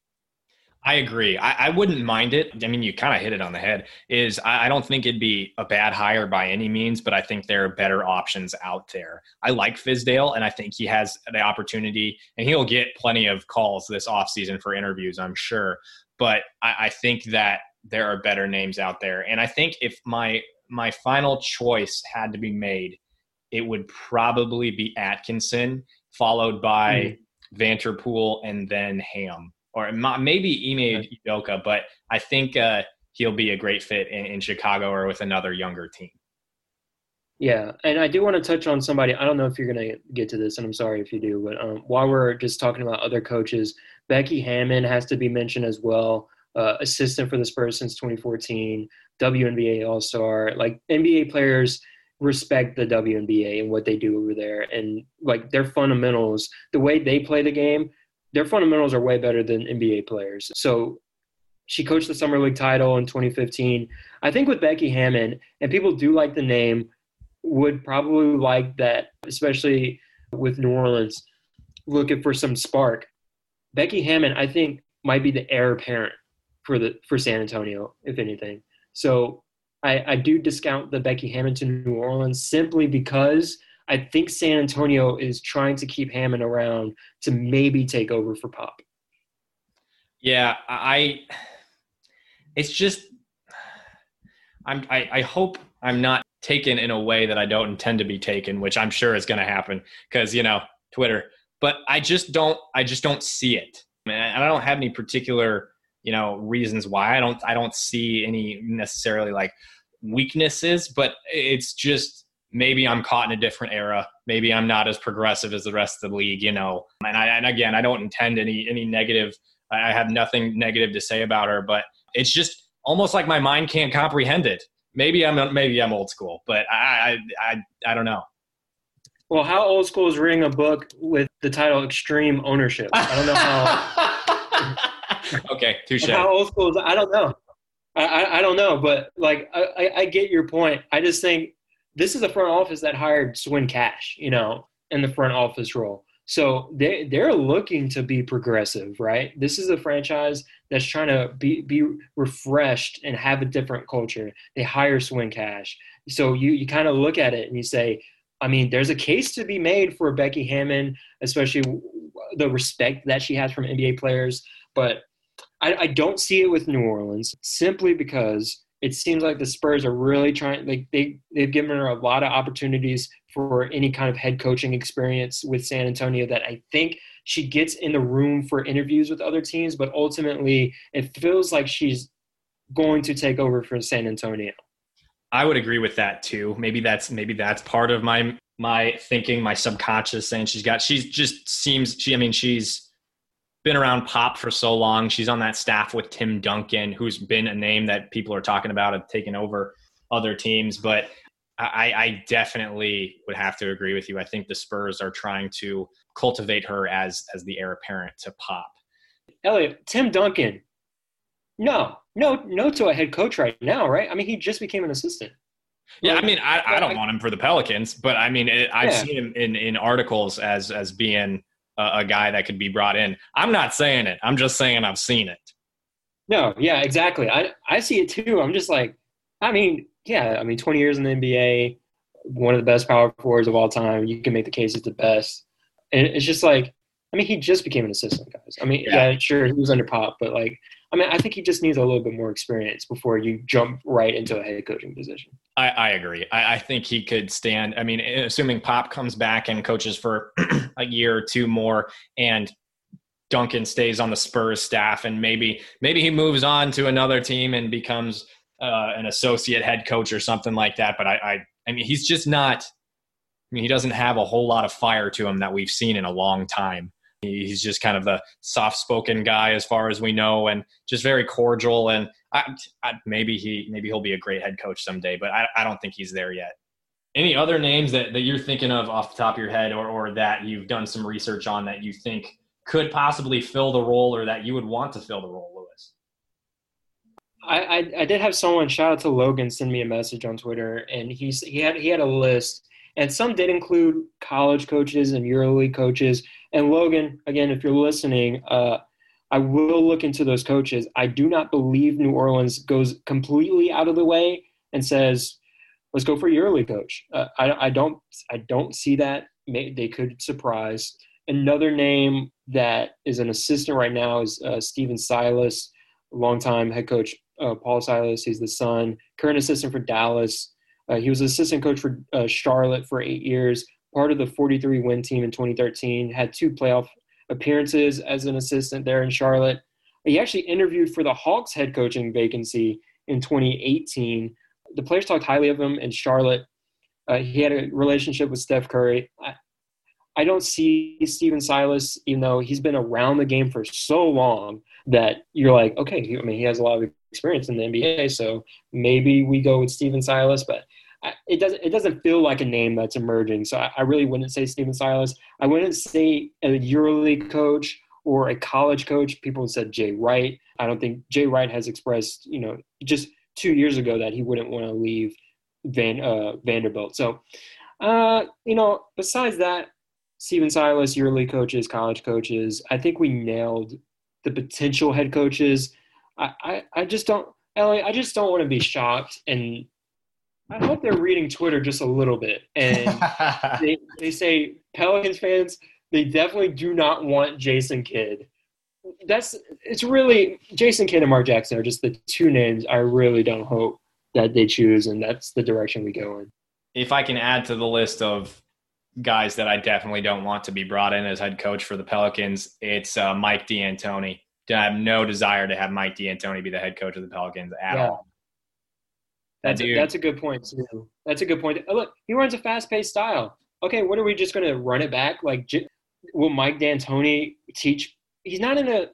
I agree. I, I, wouldn't mind it. I mean, you kind of hit it on the head. Is I, I, don't think it'd be a bad hire by any means, but I think there are better options out there. I like Fizdale, and I think he has the opportunity, and he'll get plenty of calls this offseason for interviews, I'm sure. But I, I think that there are better names out there, and I think if my my final choice had to be made, it would probably be Atkinson, followed by mm. Vanterpool, and then Ham or maybe Ime Udoka, but I think uh, he'll be a great fit in, in Chicago or with another younger team. Yeah, and I do want to touch on somebody. I don't know if you're going to get to this, and I'm sorry if you do, but um, while we're just talking about other coaches, Becky Hammon has to be mentioned as well. Uh, assistant for the Spurs since 2014, WNBA All Star. Like NBA players respect the WNBA and what they do over there, and like their fundamentals, the way they play the game their fundamentals are way better than NBA players. So she coached the summer league title in 2015. I think with Becky Hammon, and people do like the name, would probably like that, especially with New Orleans looking for some spark. Becky Hammon, I think, might be the heir apparent for the for San Antonio, if anything. So I, I do discount the Becky Hammon to New Orleans simply because – I think San Antonio is trying to keep Hammon around to maybe take over for Pop. Yeah, I. It's just, I'm. I, I hope I'm not taken in a way that I don't intend to be taken, which I'm sure is going to happen because you know Twitter. But I just don't. I just don't see it. And I don't have any particular you know reasons why. I don't. I don't see any necessarily like weaknesses, but it's just maybe I'm caught in a different era. Maybe I'm not as progressive as the rest of the league, you know. And, I, and again, I don't intend any any negative. I have nothing negative to say about her, but it's just almost like my mind can't comprehend it. Maybe I'm maybe I'm old school, but I I I, I don't know. Well, how old school is reading a book with the title "Extreme Ownership"? I don't know how. okay, touche. How old school is? I don't know. I, I, I don't know, but like I, I get your point. I just think this is a front office that hired Swin Cash, you know, in the front office role. So they they're looking to be progressive, right? This is a franchise that's trying to be be refreshed and have a different culture. They hire Swin Cash. So you you kind of look at it and you say, I mean, there's a case to be made for Becky Hammon, especially the respect that she has from NBA players. But I, I don't see it with New Orleans simply because it seems like the Spurs are really trying like they they've given her a lot of opportunities for any kind of head coaching experience with San Antonio that I think she gets in the room for interviews with other teams, but ultimately it feels like she's going to take over for San Antonio. I would agree with that too. Maybe that's maybe that's part of my my thinking, my subconscious saying she's got she's just seems she I mean she's been around pop for so long. She's on that staff with Tim Duncan, who's been a name that people are talking about of taking over other teams. But I, I, definitely would have to agree with you. I think the Spurs are trying to cultivate her as as the heir apparent to pop. Elliot, Tim Duncan. No, no, no to a head coach right now, right? I mean, he just became an assistant. Yeah, I mean, I, I don't want him for the Pelicans, but I mean, it, I've yeah. seen him in, in articles as as being a, a guy that could be brought in. I'm not saying it. I'm just saying I've seen it. No, yeah, exactly. I I see it too. I'm just like, I mean, yeah, I mean, 20 years in the NBA, one of the best power forwards of all time. You can make the case it's the best. And it's just like I mean, he just became an assistant, guys. I mean, yeah, yeah sure, he was under Pop, but like, I mean, I think he just needs a little bit more experience before you jump right into a head coaching position. I, I agree. I, I, think he could stand. I mean, assuming Pop comes back and coaches for a year or two more, and Duncan stays on the Spurs staff, and maybe maybe he moves on to another team and becomes uh, an associate head coach or something like that. But I, I, I mean, he's just not. I mean, he doesn't have a whole lot of fire to him that we've seen in a long time. He's just kind of the soft-spoken guy, as far as we know, and just very cordial. And I, I, maybe he maybe he'll be a great head coach someday, but I, I don't think he's there yet. Any other names that, that you're thinking of off the top of your head, or, or that you've done some research on that you think could possibly fill the role, or that you would want to fill the role, Louis? I, I, I did have someone shout out to Logan send me a message on Twitter, and he he had he had a list and some did include college coaches and EuroLeague coaches. And Logan, again, if you're listening, uh, I will look into those coaches. I do not believe New Orleans goes completely out of the way and says, "Let's go for EuroLeague coach." Uh, I, I don't, I don't see that. They could surprise. Another name that is an assistant right now is uh, Stephen Silas, longtime head coach uh, Paul Silas. He's the son, current assistant for Dallas. Uh, he was assistant coach for uh, Charlotte for eight years, part of the 43 win team in 2013, had two playoff appearances as an assistant there in Charlotte. He actually interviewed for the Hawks head coaching vacancy in 2018. The players talked highly of him in Charlotte. Uh, he had a relationship with Steph Curry. I, I don't see Stephen Silas, even though he's been around the game for so long that you're like, okay, I mean, he has a lot of experience in the NBA, so maybe we go with Stephen Silas. But it doesn't it doesn't feel like a name that's emerging. So I, I really wouldn't say Stephen Silas. I wouldn't say a EuroLeague coach or a college coach. People said Jay Wright. I don't think Jay Wright has expressed, you know, just two years ago that he wouldn't want to leave Van uh, Vanderbilt. So, uh, you know, besides that, Stephen Silas, EuroLeague coaches, college coaches. I think we nailed the potential head coaches. I, I, I just don't, Ellie, I just don't want to be shocked and I hope they're reading Twitter just a little bit. And they, they say Pelicans fans, they definitely do not want Jason Kidd. That's it's really Jason Kidd and Mark Jackson are just the two names I really don't hope that they choose, and that's the direction we go in. If I can add to the list of guys that I definitely don't want to be brought in as head coach for the Pelicans, it's uh, Mike D'Antoni. I have no desire to have Mike D'Antoni be the head coach of the Pelicans at yeah. all. That's a, that's a good point too. That's a good point. Oh, look, he runs a fast-paced style. Okay, what are we just going to run it back? Like, will Mike D'Antoni teach? He's not in a.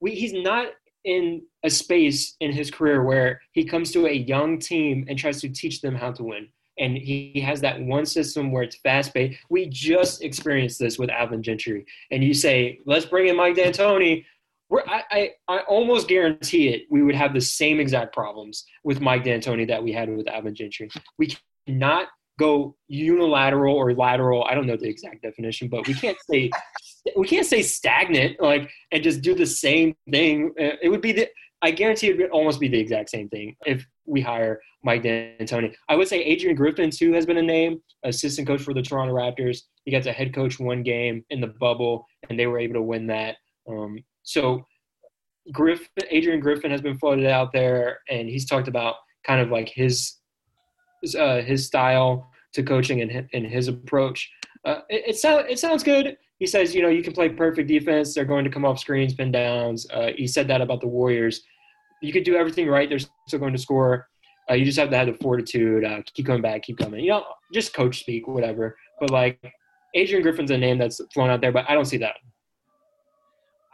We, he's not in a space in his career where he comes to a young team and tries to teach them how to win. And he, he has that one system where it's fast paced. We just experienced this with Alvin Gentry. And you say, let's bring in Mike D'Antoni we're, I, I, I almost guarantee it. We would have the same exact problems with Mike D'Antoni that we had with Alvin Gentry. We cannot go unilateral or lateral. I don't know the exact definition, but we can't say we can't say stagnant like and just do the same thing. Uh, it would be the I guarantee it would almost be the exact same thing if we hire Mike D'Antoni. I would say Adrian Griffin too has been a name, assistant coach for the Toronto Raptors. He got to head coach one game in the bubble, and they were able to win that. Um, so Griffin, Adrian Griffin has been floated out there, and he's talked about kind of like his uh, his style to coaching and, and his approach. Uh, it, it, sound, it sounds good. He says, you know, you can play perfect defense. They're going to come off screens, pin downs. Uh, he said that about the Warriors. You could do everything right. They're still going to score. Uh, you just have to have the fortitude. Uh, keep coming back. Keep coming. You know, just coach speak, whatever. But like Adrian Griffin's a name that's flown out there, but I don't see that.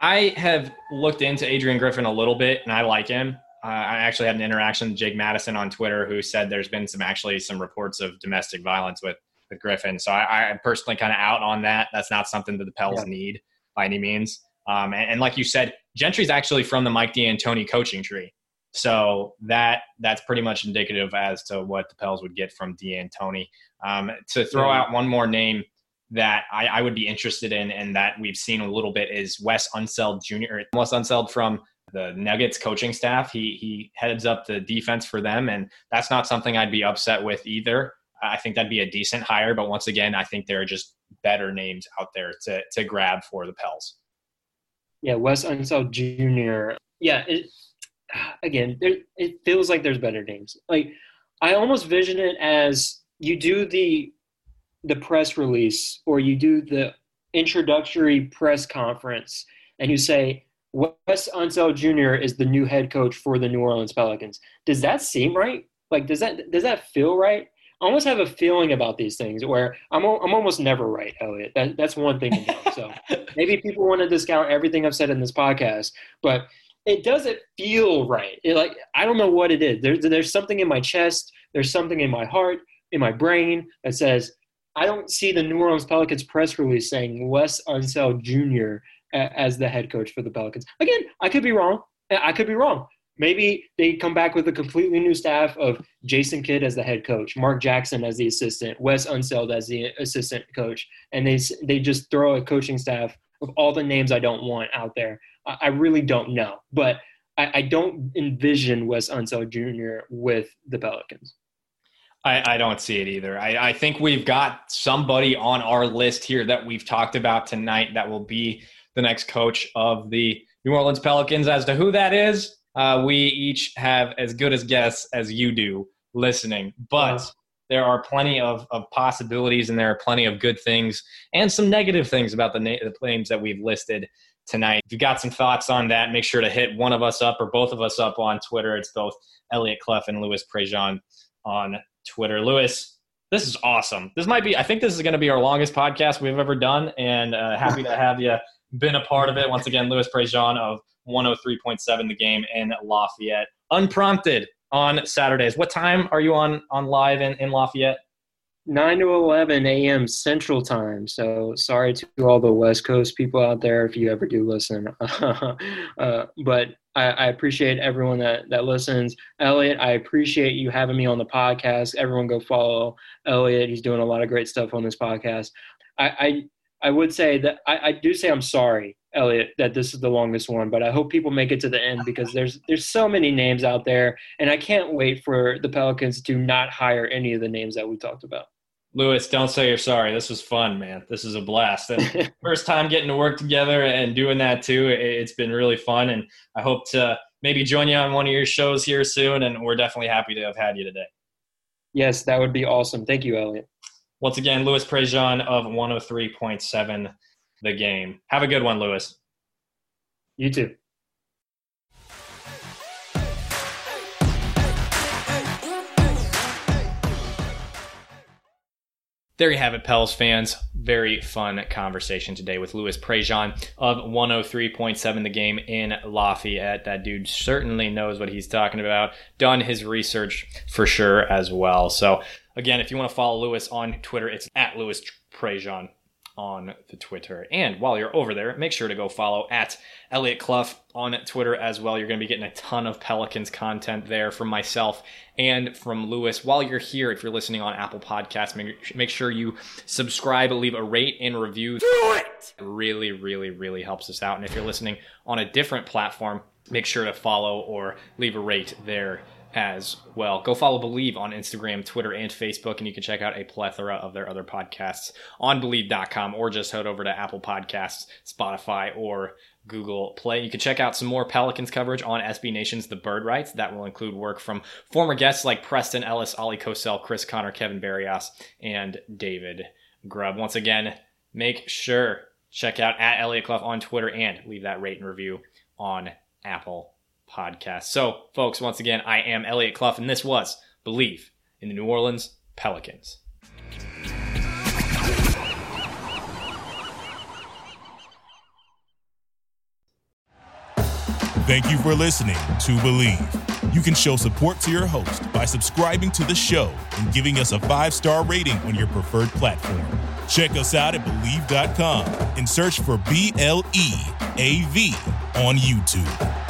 I have looked into Adrian Griffin a little bit, and I like him. Uh, I actually had an interaction with Jake Madison on Twitter, who said there's been some actually some reports of domestic violence with with Griffin. So I, I'm personally kind of out on that. That's not something that the Pels yeah. need by any means. Um, and, and, like you said, Gentry's actually from the Mike D'Antoni coaching tree. So that that's pretty much indicative as to what the Pels would get from D'Antoni. Um, to throw out one more name that I, I, would be interested in and that we've seen a little bit is Wes Unseld Jr. Wes Unseld from the Nuggets coaching staff. He he heads up the defense for them, and that's not something I'd be upset with either. I think that'd be a decent hire, but once again, I think there are just better names out there to to grab for the Pels. Yeah, Wes Unseld Jr. Yeah, it, again, there, it feels like there's better names. Like I almost vision it as you do the the press release or you do the introductory press conference and you say Wes Unseld Jr. is the new head coach for the New Orleans Pelicans. Does that seem right? Like, does that does that feel right? I almost have a feeling about these things where I'm I'm almost never right, Elliot. That, that's one thing to know. So maybe people want to discount everything I've said in this podcast, but it doesn't feel right. It, like I don't know what it is. There's there's something in my chest. There's something in my heart, in my brain that says I don't see the New Orleans Pelicans press release saying Wes Unseld Jr. as the head coach for the Pelicans. Again, I could be wrong. I could be wrong. Maybe they come back with a completely new staff of Jason Kidd as the head coach, Mark Jackson as the assistant, Wes Unseld as the assistant coach, and they they just throw a coaching staff of all the names I don't want out there. I really don't know, but I, I don't envision Wes Unseld Jr. with the Pelicans. I, I, don't see it either. I, I, think we've got somebody on our list here that we've talked about tonight that will be the next coach of the New Orleans Pelicans. As to who that is, uh, we each have as good as guess as you do listening. But uh, there are plenty of, of possibilities and there are plenty of good things and some negative things about the, na- the names that we've listed tonight. If you've got some thoughts on that, make sure to hit one of us up or both of us up on Twitter. It's both Elliot Clough and Louis Prejean on Twitter. Louis, this is awesome. This might be, I think this is going to be our longest podcast we've ever done, and uh, happy to have you been a part of it. Once again, Louis Prejean of 103.7 The Game in Lafayette, unprompted on Saturdays. What time are you on on live in, in Lafayette? 9 to 11 a.m. Central Time. So sorry to all the West Coast people out there if you ever do listen. uh, but I, I, appreciate everyone that, that listens. Elliot, I appreciate you having me on the podcast. Everyone go follow Elliot. He's doing a lot of great stuff on this podcast. I, I, I would say that I, I do say I'm sorry, Elliot, that this is the longest one, but I hope people make it to the end because there's there's so many names out there, and I can't wait for the Pelicans to not hire any of the names that we talked about. Louis, don't say you're sorry. This was fun, man. This is a blast. And first time getting to work together and doing that too. It's been really fun. And I hope to maybe join you on one of your shows here soon. And we're definitely happy to have had you today. Yes, that would be awesome. Thank you, Elliot. Once again, Louis Prejean of 103.7 The Game. Have a good one, Louis. You too. There you have it, Pels fans. Very fun conversation today with Louis Prejean of 103.7 The Game in Lafayette. That dude certainly knows what he's talking about. Done his research for sure as well. So, again, if you want to follow Louis on Twitter, it's at Louis Prejean on the Twitter. And while you're over there, make sure to go follow at Elliot Clough on Twitter as well. You're going to be getting a ton of Pelicans content there from myself and from Louis. While you're here, if you're listening on Apple Podcasts, make, make sure you subscribe, leave a rate and review. Do it! it! Really, really, really helps us out. And if you're listening on a different platform, make sure to follow or leave a rate there as well. Go follow Bleav on Instagram, Twitter, and Facebook, and you can check out a plethora of their other podcasts on Bleav.com or just head over to Apple Podcasts, Spotify, or Google Play. You can check out some more Pelicans coverage on SB Nation's The Bird Writes. That will include work from former guests like Preston Ellis, Oleh Kosel, Chris Connor, Kevin Barrios, and David Grubb. Once again, make sure check out at Elliot Clough on Twitter and leave that rate and review on Apple podcast. So, folks, once again, I am Elliot Clough, and this was Bleav in the New Orleans Pelicans. Thank you for listening to Bleav. You can show support to your host by subscribing to the show and giving us a five star rating on your preferred platform. Check us out at Bleav.com and search for B L E A V on YouTube.